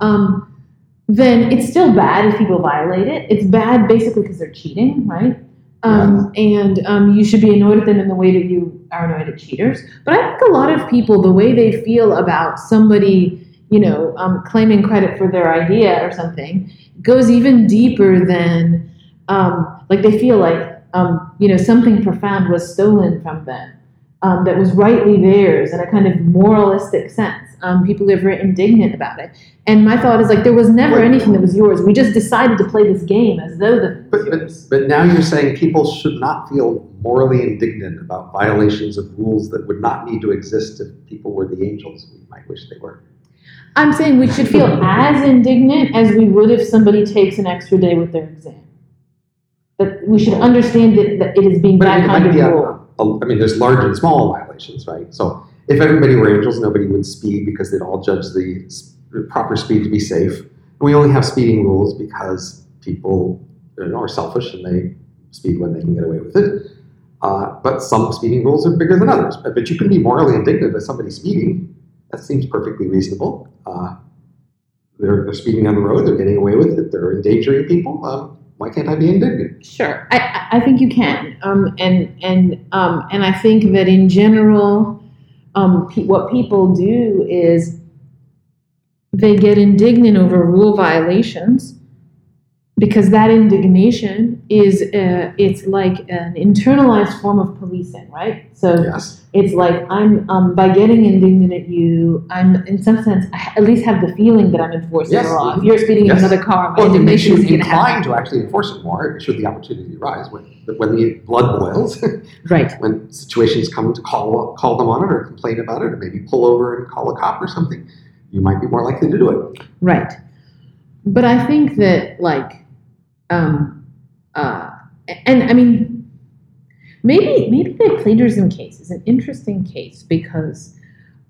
Um, then it's still bad if people violate it. It's bad basically because they're cheating, right? Um, And um, you should be annoyed at them in the way that you are annoyed at cheaters. But I think a lot of people, the way they feel about somebody, you know, um, claiming credit for their idea or something, goes even deeper than, um, like, they feel like, um, you know, something profound was stolen from them um, that was rightly theirs in a kind of moralistic sense. Um, people are very indignant about it. And my thought is like there was never Wait. anything that was yours. We just decided to play this game as though the But, but, but now you're saying people should not feel morally indignant about violations of rules that would not need to exist if people were the angels we might wish they were. I'm saying we should feel as indignant as we would if somebody takes an extra day with their exam. But we should understand that, that it is being But that it kind might of be a, rule. a- I mean, there's large and small violations, right? So if everybody were angels, nobody would speed because they'd all judge the s- proper speed to be safe. And we only have speeding rules because people you know, are selfish and they speed when they can get away with it. Uh, but some speeding rules are bigger than others. But, but you can be morally indignant at somebody speeding. That seems perfectly reasonable. Uh, they're, they're speeding on the road. They're getting away with it. They're endangering people. Um, why can't I be indignant? Sure, I- I, think you can, um, and and um, and I think that in general, um, pe- what people do is they get indignant over rule violations because that indignation is uh, it's like an internalized form of policing, right? So Yes. it's like I'm um, by getting indignant at you, I'm in some sense I at least have the feeling that I'm enforcing Yes. the law. If you're speeding in another car, my Well, indignation you is inclined to actually enforce it more should the opportunity arise when, when the blood boils, (laughs) Right. when situations come to call call them on it or complain about it, or maybe pull over and call a cop or something. You might be more likely to do it. Right. But I think that like um uh and I mean maybe maybe the plagiarism case is an interesting case because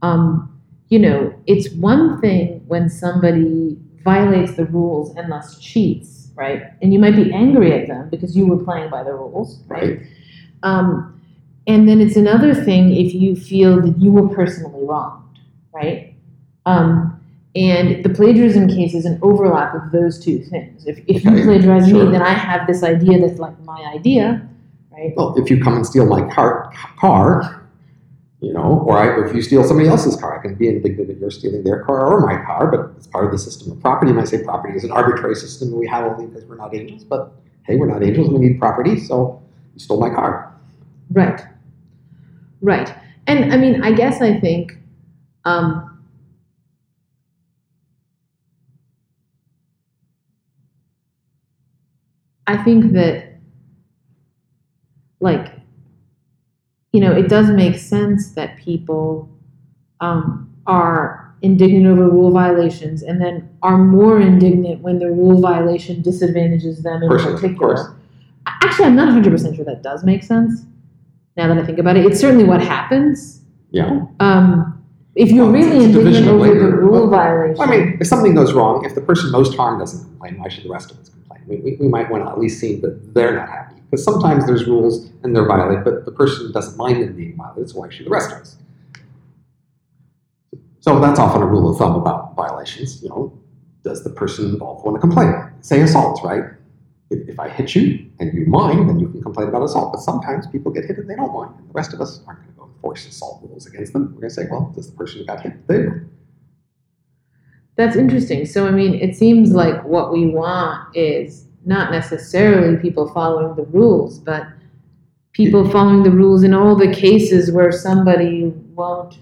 um you know it's one thing when somebody violates the rules and thus cheats, right? And you might be angry at them because you were playing by the rules, right? Right. Um, and then it's another thing if you feel that you were personally wronged, right? Um, and the plagiarism case is an overlap of those two things. If, if you plagiarize sure. me, then I have this idea that's like my idea, right? Well, if you come and steal my car, car, you know, or, I, or if you steal somebody else's car, I can be indignant that you're stealing their car or my car, but it's part of the system of property. And I say property is an arbitrary system and we have only because we're not angels, but hey, we're not angels we need property, so you stole my car. Right. Right. And I mean, I guess I think um, I think that like you know, it does make sense that people um, are indignant over rule violations and then are more indignant when the rule violation disadvantages them in Personally, particular. Actually, I'm not 100% sure that does make sense. Now that I think about it, it's certainly what happens. Yeah. Um, if you're Well, really indignant over the rule but- violation, I mean, if something goes wrong, if the person most harmed doesn't complain, why should the rest of us complain? We, we, we might want to at least see that they're not happy. Because sometimes there's rules and they're violated, but the person doesn't mind them being violated, so why should the rest of us? So that's often a rule of thumb about violations. You know, does the person involved want to complain? Say assault, right? If, if I hit you and you mind, then you can complain about assault. But sometimes people get hit and they don't mind. And the rest of us aren't going to go enforce assault rules against them. We're going to say, well, does the person who got hit? They that's interesting. So, I mean, it seems like what we want is not necessarily people following the rules, but people following the rules in all the cases where somebody won't,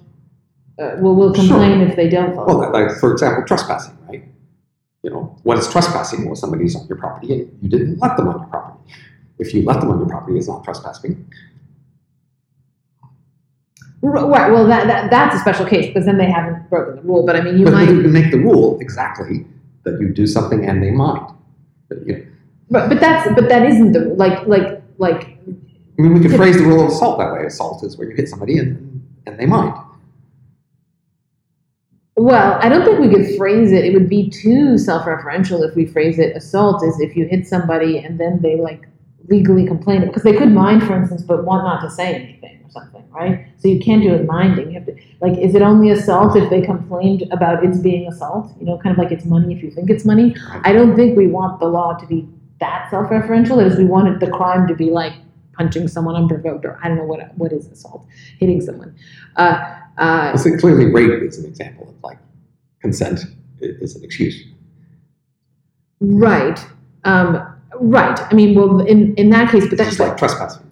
uh, will, will complain if they don't follow. Well, like for example, trespassing? You know, what is trespassing? Well, somebody's on your property and you didn't let them on your property. If you let them on your property, it's not trespassing. Right. Well, that, that that's a special case because then they haven't broken the rule. But I mean, you but might. you can make the rule exactly that you do something and they mind. But, you know, But but that's but that isn't the like like like I mean, we could phrase the rule of assault that way. Assault is where you hit somebody and, and they mind. Well, I don't think we could phrase it. It would be too self-referential if we phrase it. Assault is if you hit somebody and then they like legally complain because they could mind, for instance, but want not to say anything or something, right? So you can't do it minding. You have to like, is it only assault if they complained about it's being assault? You know, kind of like it's money if you think it's money. I don't think we want the law to be that self-referential. Is, we wanted the crime to be like punching someone unprovoked, or I don't know what what is assault, hitting someone. Uh, uh, So clearly, rape is an example of like consent is an excuse. right, um, right. I mean, well, in in that case, but that's just like trespassing.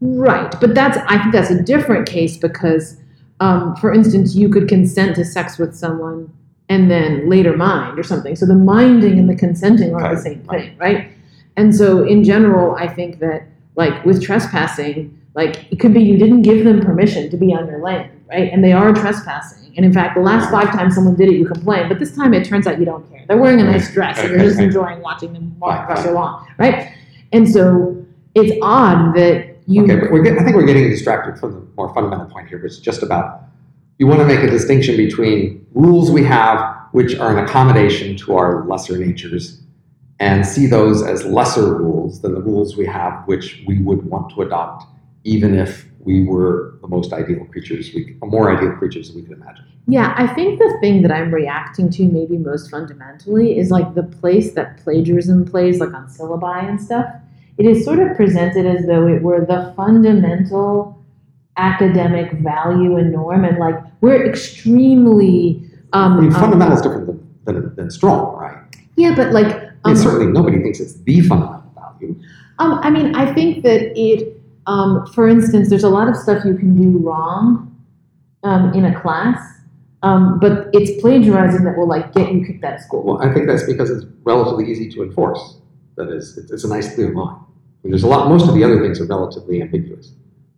Right, but that's I think that's a different case because, um, for instance, you could consent to sex with someone and then later mind or something. So the minding and the consenting are the same thing, right? And so in general, I think that like with trespassing, like it could be you didn't give them permission to be on your land, right? And they are trespassing. And in fact, the last five times someone did it, you complained. But this time, it turns out you don't care. They're wearing a nice dress, and you're just enjoying watching them walk across your lawn, right? And so it's odd that you okay, but we're get, I think we're getting distracted from the more fundamental point here, which is just about you want to make a distinction between rules we have, which are an accommodation to our lesser natures, and see those as lesser rules than the rules we have, which we would want to adopt, even if we were the most ideal creatures, we more ideal creatures than we could imagine. Yeah, I think the thing that I'm reacting to maybe most fundamentally is like the place that plagiarism plays, like on syllabi and stuff. It is sort of presented as though it were the fundamental academic value and norm, and like we're extremely. Um, I mean, um, fundamental is different than, than, than strong, right? Yeah, but like. Um, mean, certainly nobody thinks it's the fundamental value. Um, I mean, I think that it, um, for instance, there's a lot of stuff you can do wrong um, in a class, um, but it's plagiarizing that will like get you kicked out of school. Well, I think that's because it's relatively easy to enforce. That is, it's, a nice clear line. I mean, there's a lot. Most of the other things are relatively ambiguous.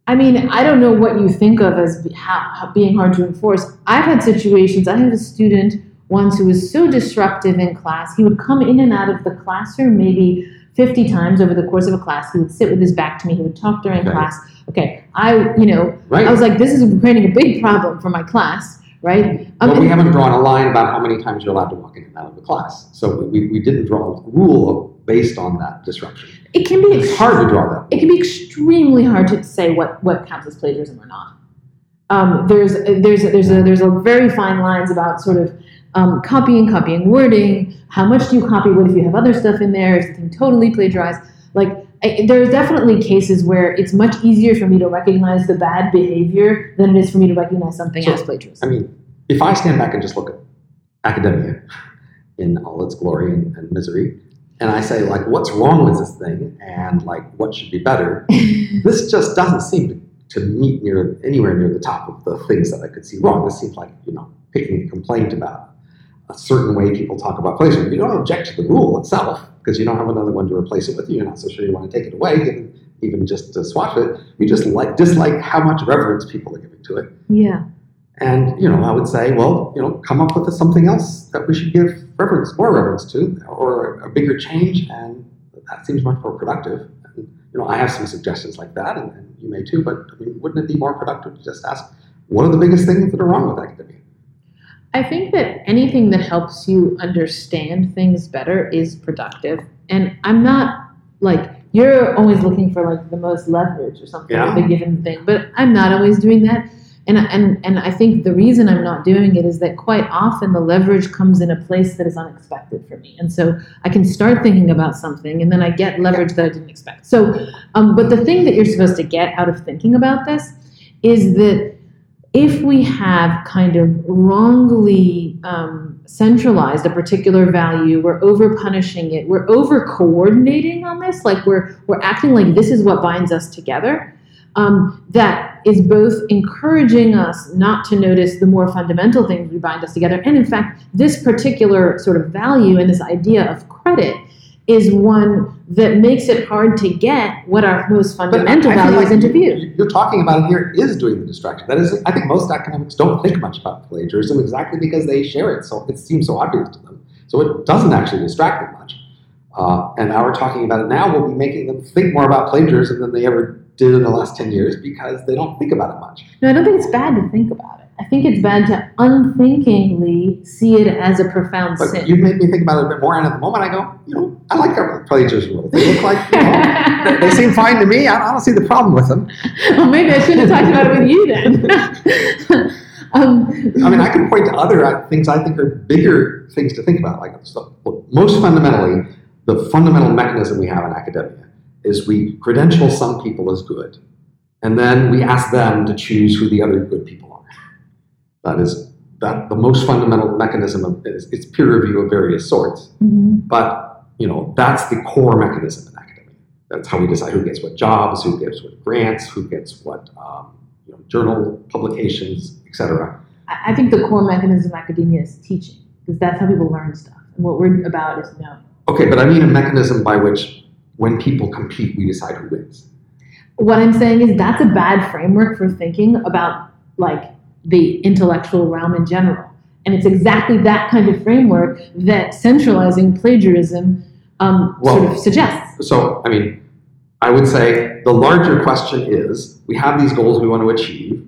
I mean, I don't know what you think of as be- how, how being hard to enforce. I've had situations. I had a student once who was so disruptive in class. He would come in and out of the classroom maybe 50 times over the course of a class. He would sit with his back to me. He would talk during Okay. class. Okay, I, you know, Right. I was like, this is creating a big problem for my class, right? Um, but we haven't drawn a line about how many times you're allowed to walk in and out of the class. So we, we didn't draw a rule based on that disruption. it can be It's hard to draw that. it can be extremely hard to say what, what counts as plagiarism or not. Um, there's there's there's a there's a very fine lines about sort of um, copying, copying wording. How much do you copy? What if you have other stuff in there? Is something totally plagiarized? Like I, there are definitely cases where it's much easier for me to recognize the bad behavior than it is for me to recognize something So, as plagiarism. I mean, if I stand back and just look at academia in all its glory and, and misery, and I say like, what's wrong with this thing, and like, what should be better, (laughs) this just doesn't seem to, to meet near anywhere near the top of the things that I could see wrong. This seems like you know picking a complaint about a certain way people talk about plagiarism. You don't object to the rule itself because you don't have another one to replace it with. You're not so sure you want to take it away, even, even just to swap it. You just like dislike how much reverence people are giving to it. yeah. And you know, I would say, well, you know, come up with something else that we should give reverence, more reverence to, or a bigger change, and that seems much more productive. And, you know, I have some suggestions like that, and, and you may too. But I mean, wouldn't it be more productive to just ask, what are the biggest things that are wrong with academia? I think that anything that helps you understand things better is productive. And I'm not like you're always looking for like the most leverage or something Yeah. with a given thing, but I'm not always doing that. And and and I think the reason I'm not doing it is that quite often the leverage comes in a place that is unexpected for me, and so I can start thinking about something, and then I get leverage that I didn't expect. So, um, but the thing that you're supposed to get out of thinking about this is that if we have kind of wrongly um, centralized a particular value, we're over punishing it, we're over coordinating on this, like we're we're acting like this is what binds us together. Um, that is both encouraging us not to notice the more fundamental things we bind us together, and in fact, this particular sort of value and this idea of credit is one that makes it hard to get what our most fundamental I feel value like is into you- view. You're talking about it here is doing the distraction. That is, I think most academics don't think much about plagiarism exactly because they share it, so it seems so obvious to them. So it doesn't actually distract them much. Uh, and now we're talking about it now, we'll be making them think more about plagiarism than they ever did in the last 10 years because they don't think about it much. No, I don't think it's bad to think about it. I think it's bad to unthinkingly see it as a profound But sin. you made me think about it a bit more, and at the moment I go, you know, I like our plagiarism rules. They look like, you know, they, they seem fine to me. I, I don't see the problem with them. (laughs) well, maybe I shouldn't have talked about it with you then. (laughs) um, I mean, I can point to other uh, things I think are bigger things to think about. Like, so, most fundamentally, the fundamental mechanism we have in academia is we credential some people as good, and then we ask them to choose who the other good people are. That is that the most fundamental mechanism of, is it's peer review of various sorts. Mm-hmm. But you know that's the core mechanism in academia. That's how we decide who gets what jobs, who gets what grants, who gets what um, you know, journal publications, etc. I I think the core mechanism of academia is teaching, because that's how people learn stuff. And what we're about is knowing. Okay, but I mean a mechanism by which when people compete, we decide who wins. What I'm saying is that's a bad framework for thinking about like the intellectual realm in general. And it's exactly that kind of framework that centralizing plagiarism um, sort of suggests. So, I mean, I would say the larger question is we have these goals we want to achieve,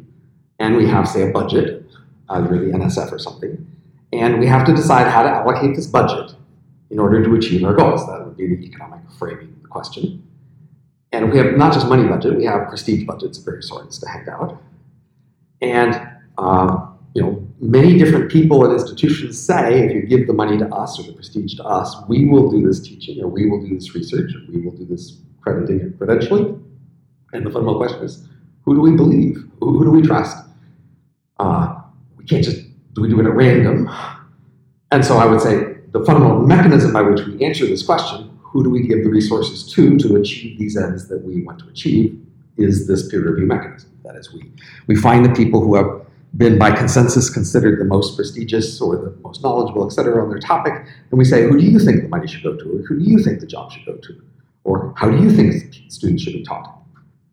and we have, say, a budget, either the NSF or something, and we have to decide how to allocate this budget in order to achieve our goals. That would be the economic framing of the question. And we have not just money budget, we have prestige budgets of various sorts to hand out. And, um, you know, many different people and institutions say if you give the money to us or the prestige to us, we will do this teaching or we will do this research or we will do this crediting and credentialing. And the fundamental question is who do we believe? Who, who do we trust? Uh, we can't just do we do it at random. And so I would say the fundamental mechanism by which we answer this question, who do we give the resources to to achieve these ends that we want to achieve, is this peer review mechanism. That is, we, we find the people who have been by consensus considered the most prestigious or the most knowledgeable, et cetera, on their topic, and we say, who do you think the money should go to? Or who do you think the job should go to? Or how do you think students should be taught?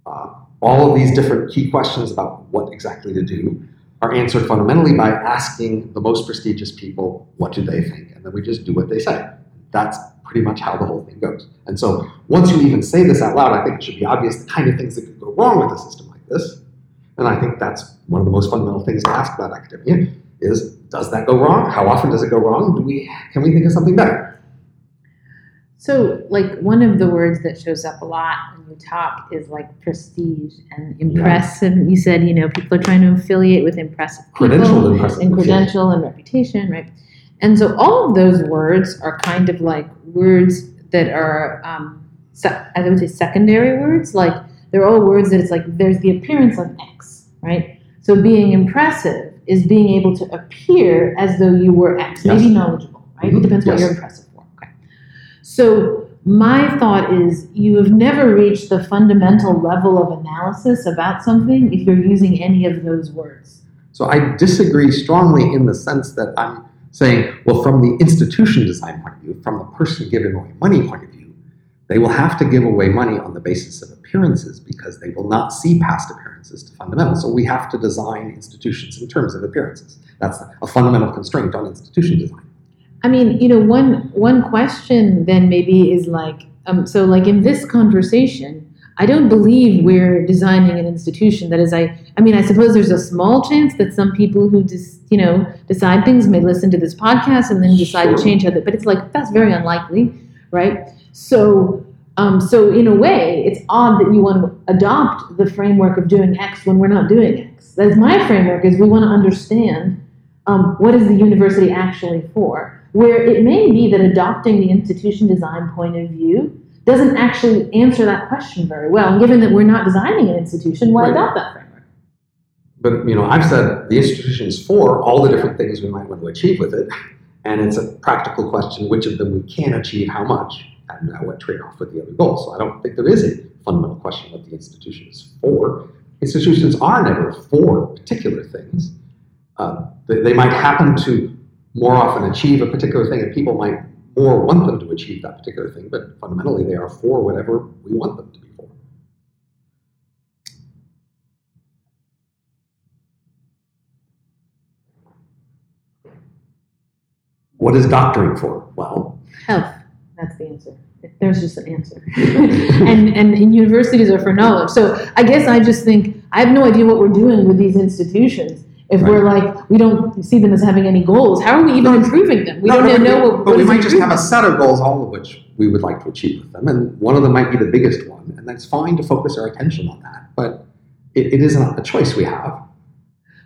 Uh, all of these different key questions about what exactly to do are answered fundamentally by asking the most prestigious people what do they think, and then we just do what they say. That's pretty much how the whole thing goes. And so once you even say this out loud, I think it should be obvious the kind of things that could go wrong with a system like this. And I think that's one of the most fundamental things to ask about academia is does that go wrong? How often does it go wrong? Do we can we think of something better? So, like, one of the words that shows up a lot when you talk is like prestige and impressive. You said, you know, people are trying to affiliate with impressive. Credential impressive. and credential and reputation, right? And so all of those words are kind of like words that are, um, se- I would say, secondary words. Like they're all words that it's like there's the appearance of X, right? So being impressive is being able to appear as though you were X, Yes. maybe knowledgeable, right? It mm-hmm. depends what you're impressive for. Okay. So my thought is you have never reached the fundamental level of analysis about something if you're using any of those words. So I disagree strongly in the sense that I'm saying, well, from the institution design point of view, from the person giving away money point of view, they will have to give away money on the basis of appearances because they will not see past appearances to fundamentals. So we have to design institutions in terms of appearances. That's a fundamental constraint on institution design. I mean, you know, one one question then maybe is like, um, so like in this conversation, I don't believe we're designing an institution that is. I, I mean, I suppose there's a small chance that some people who just, you know, decide things may listen to this podcast and then decide Sure. to change other. But it's like that's very unlikely, right? So, um, so in a way, it's odd that you want to adopt the framework of doing X when we're not doing X. That's my framework. Is we want to understand um, what is the university actually for? Where it may be that adopting the institution design point of view doesn't actually answer that question very well. And given that we're not designing an institution, why Right. adopt that framework? But you know, I've said the institution is for all the different things we might want to achieve with it, and it's a practical question which of them we can achieve, how much, and at what trade-off with the other goals. So I don't think there is a fundamental question what the institution is for. Institutions are never for particular things. Uh, they might happen to more often achieve a particular thing, and people might more want them to achieve that particular thing. But fundamentally, they are for whatever we want them to be for. What is doctoring for? Well, Health. That's the answer. There's just an answer. (laughs) and and and universities are for knowledge. So I guess I just think I have no idea what we're doing with these institutions. If we're like we don't see them as having any goals, how are we even improving them? We No, don't no, know what. But what we might just have a set of goals, all of which we would like to achieve with them, and one of them might be the biggest one, and that's fine to focus our attention on that. But it, it isn't a choice we have.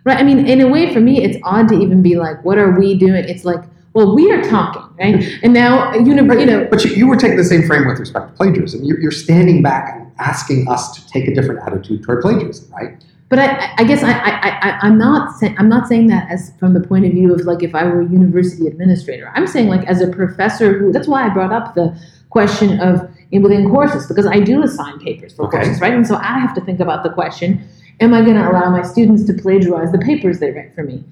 Right. I mean, in a way, for me, it's odd to even be like, what are we doing? It's like, well, we are talking, right? And now, you know, But, you know, but you, you were taking the same frame with respect to plagiarism. You're, you're standing back and asking us to take a different attitude toward plagiarism, right? But I, I guess I, I, I, I'm not saying I'm not saying that as from the point of view of like if I were a university administrator. I'm saying like as a professor who. That's why I brought up the question of in, within courses because I do assign papers for Okay. courses, right? And so I have to think about the question: Am I going to allow my students to plagiarize the papers they write for me?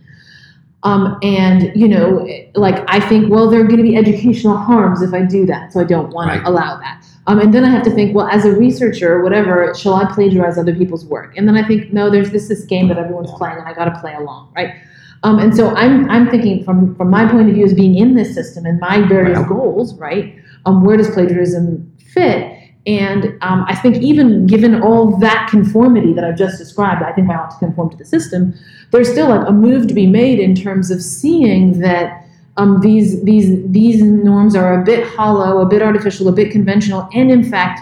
Um, and you know, like I think, well, there are going to be educational harms if I do that, so I don't want Right. to allow that. Um, and then I have to think, well, as a researcher whatever, shall I plagiarize other people's work? And then I think, no, there's this this game that everyone's playing, and I got to play along, right? Um, and so I'm I'm thinking from from my point of view as being in this system and my various goals, right? Um, where does plagiarism fit? And um, I think even given all that conformity that I've just described, I think I ought to conform to the system. There's still like a move to be made in terms of seeing that um, these these these norms are a bit hollow, a bit artificial, a bit conventional, and in fact,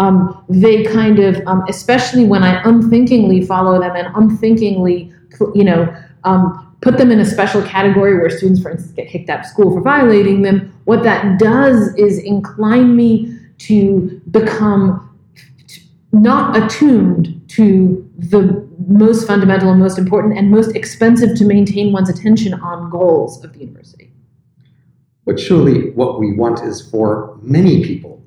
um, they kind of, um, especially when I unthinkingly follow them and unthinkingly, you know, um, put them in a special category where students, for instance, get kicked out of school for violating them. What that does is incline me to become not attuned to the most fundamental and most important and most expensive to maintain one's attention on goals of the university. But surely what we want is for many people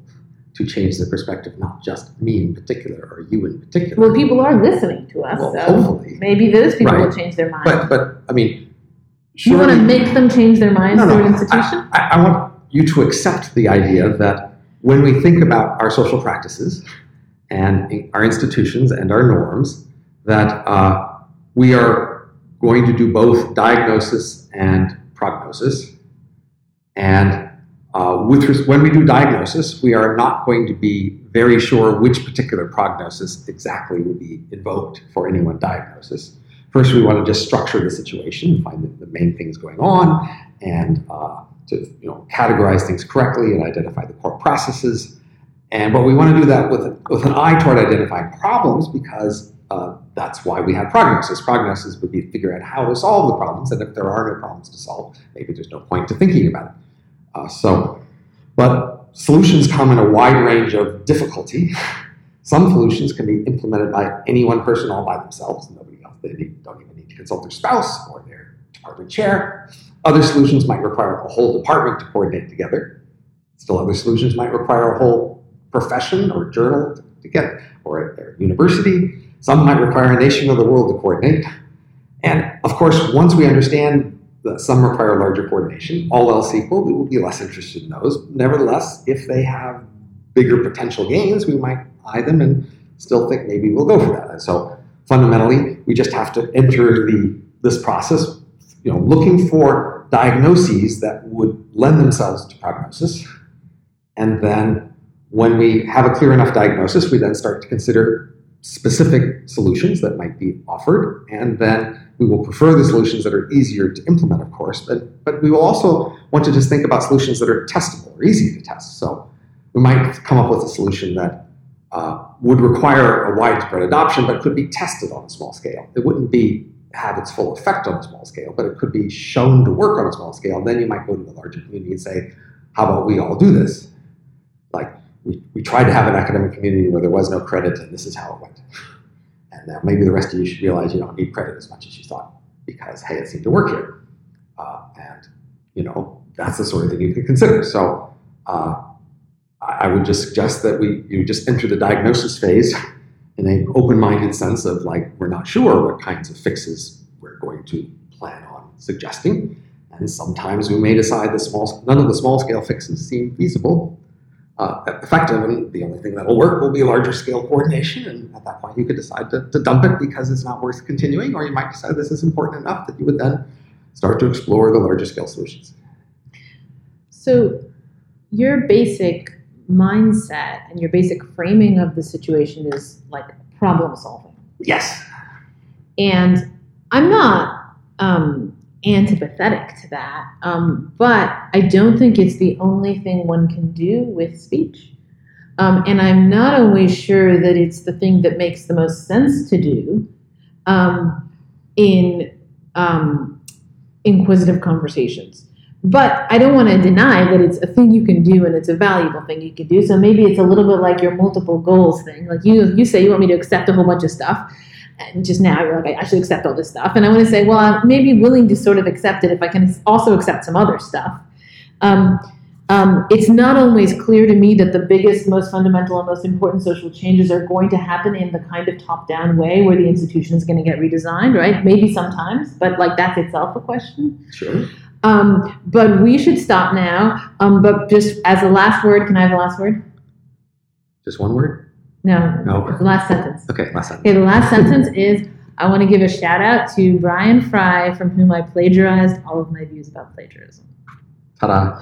to change their perspective, not just me in particular or you in particular. Well, people are listening to us, Well, so hopefully. maybe those people Right. will change their mind. But, but I mean, you want to make them change their minds No, no, through an institution? I, I want you to accept the idea that when we think about our social practices and our institutions and our norms, that uh, we are going to do both diagnosis and prognosis. And uh, with when we do diagnosis, we are not going to be very sure which particular prognosis exactly will be invoked for any one diagnosis. First, we want to just structure the situation find the, the main things going on, and uh, to you know categorize things correctly and identify the core processes. And but we want to do that with with an eye toward identifying problems because uh, that's why we have prognosis. Prognosis would be to figure out how to solve the problems, and if there are no problems to solve, maybe there's no point to thinking about it. Uh, so, but solutions come in a wide range of difficulty. (laughs) Some solutions can be implemented by any one person all by themselves. Nobody else. They don't even need to consult their spouse or their department chair. Other solutions might require a whole department to coordinate together. Still, other solutions might require a whole profession or journal to, get, or a, or university. Some might require a nation of the world to coordinate. And of course, once we understand that some require larger coordination, all else equal, we will be less interested in those. Nevertheless, if they have bigger potential gains, we might eye them and still think maybe we'll go for that. And so fundamentally, we just have to enter the this process, you know, looking for diagnoses that would lend themselves to prognosis. And then when we have a clear enough diagnosis, we then start to consider specific solutions that might be offered. And then we will prefer the solutions that are easier to implement, of course, but, but we will also want to just think about solutions that are testable or easy to test. So we might come up with a solution that uh, would require a widespread adoption, but could be tested on a small scale. It wouldn't be have its full effect on a small scale, but it could be shown to work on a small scale. Then you might go to a larger community and say, how about we all do this? Like we, we tried to have an academic community where there was no credit, and this is how it went. And now maybe the rest of you should realize you don't need credit as much as you thought because, hey, it seemed to work here. Uh, and, you know, that's the sort of thing you could consider. So uh, I I would just suggest that we you just enter the diagnosis phase in an open-minded sense of like we're not sure what kinds of fixes we're going to plan on suggesting. And sometimes we may decide that small, none of the small-scale fixes seem feasible, uh, effective, and the only thing that will work will be larger scale coordination. And at that point, you could decide to, to dump it because it's not worth continuing, or you might decide this is important enough that you would then start to explore the larger scale solutions. So, your basic mindset and your basic framing of the situation is like problem solving. Yes. And I'm not um, antipathetic to that, um, but I don't think it's the only thing one can do with speech. Um, and I'm not always sure that it's the thing that makes the most sense to do um, in um, inquisitive conversations. But I don't want to deny that it's a thing you can do and it's a valuable thing you can do. So maybe it's a little bit like your multiple goals thing. Like you, you say you want me to accept a whole bunch of stuff, and just now you're like, I should accept all this stuff. And I want to say, well, I'm maybe willing to sort of accept it if I can also accept some other stuff. Um, um, it's not always clear to me that the biggest, most fundamental, and most important social changes are going to happen in the kind of top-down way where the institution is going to get redesigned, right? Maybe sometimes, but like that's itself a question. Sure. Um, but we should stop now. Um, but just as a last word, can I have the last word? Just one word? No, No. the last sentence. Okay, last sentence. Okay, the last sentence is I want to give a shout out to Brian Frye, from whom I plagiarized all of my views about plagiarism. Ta-da.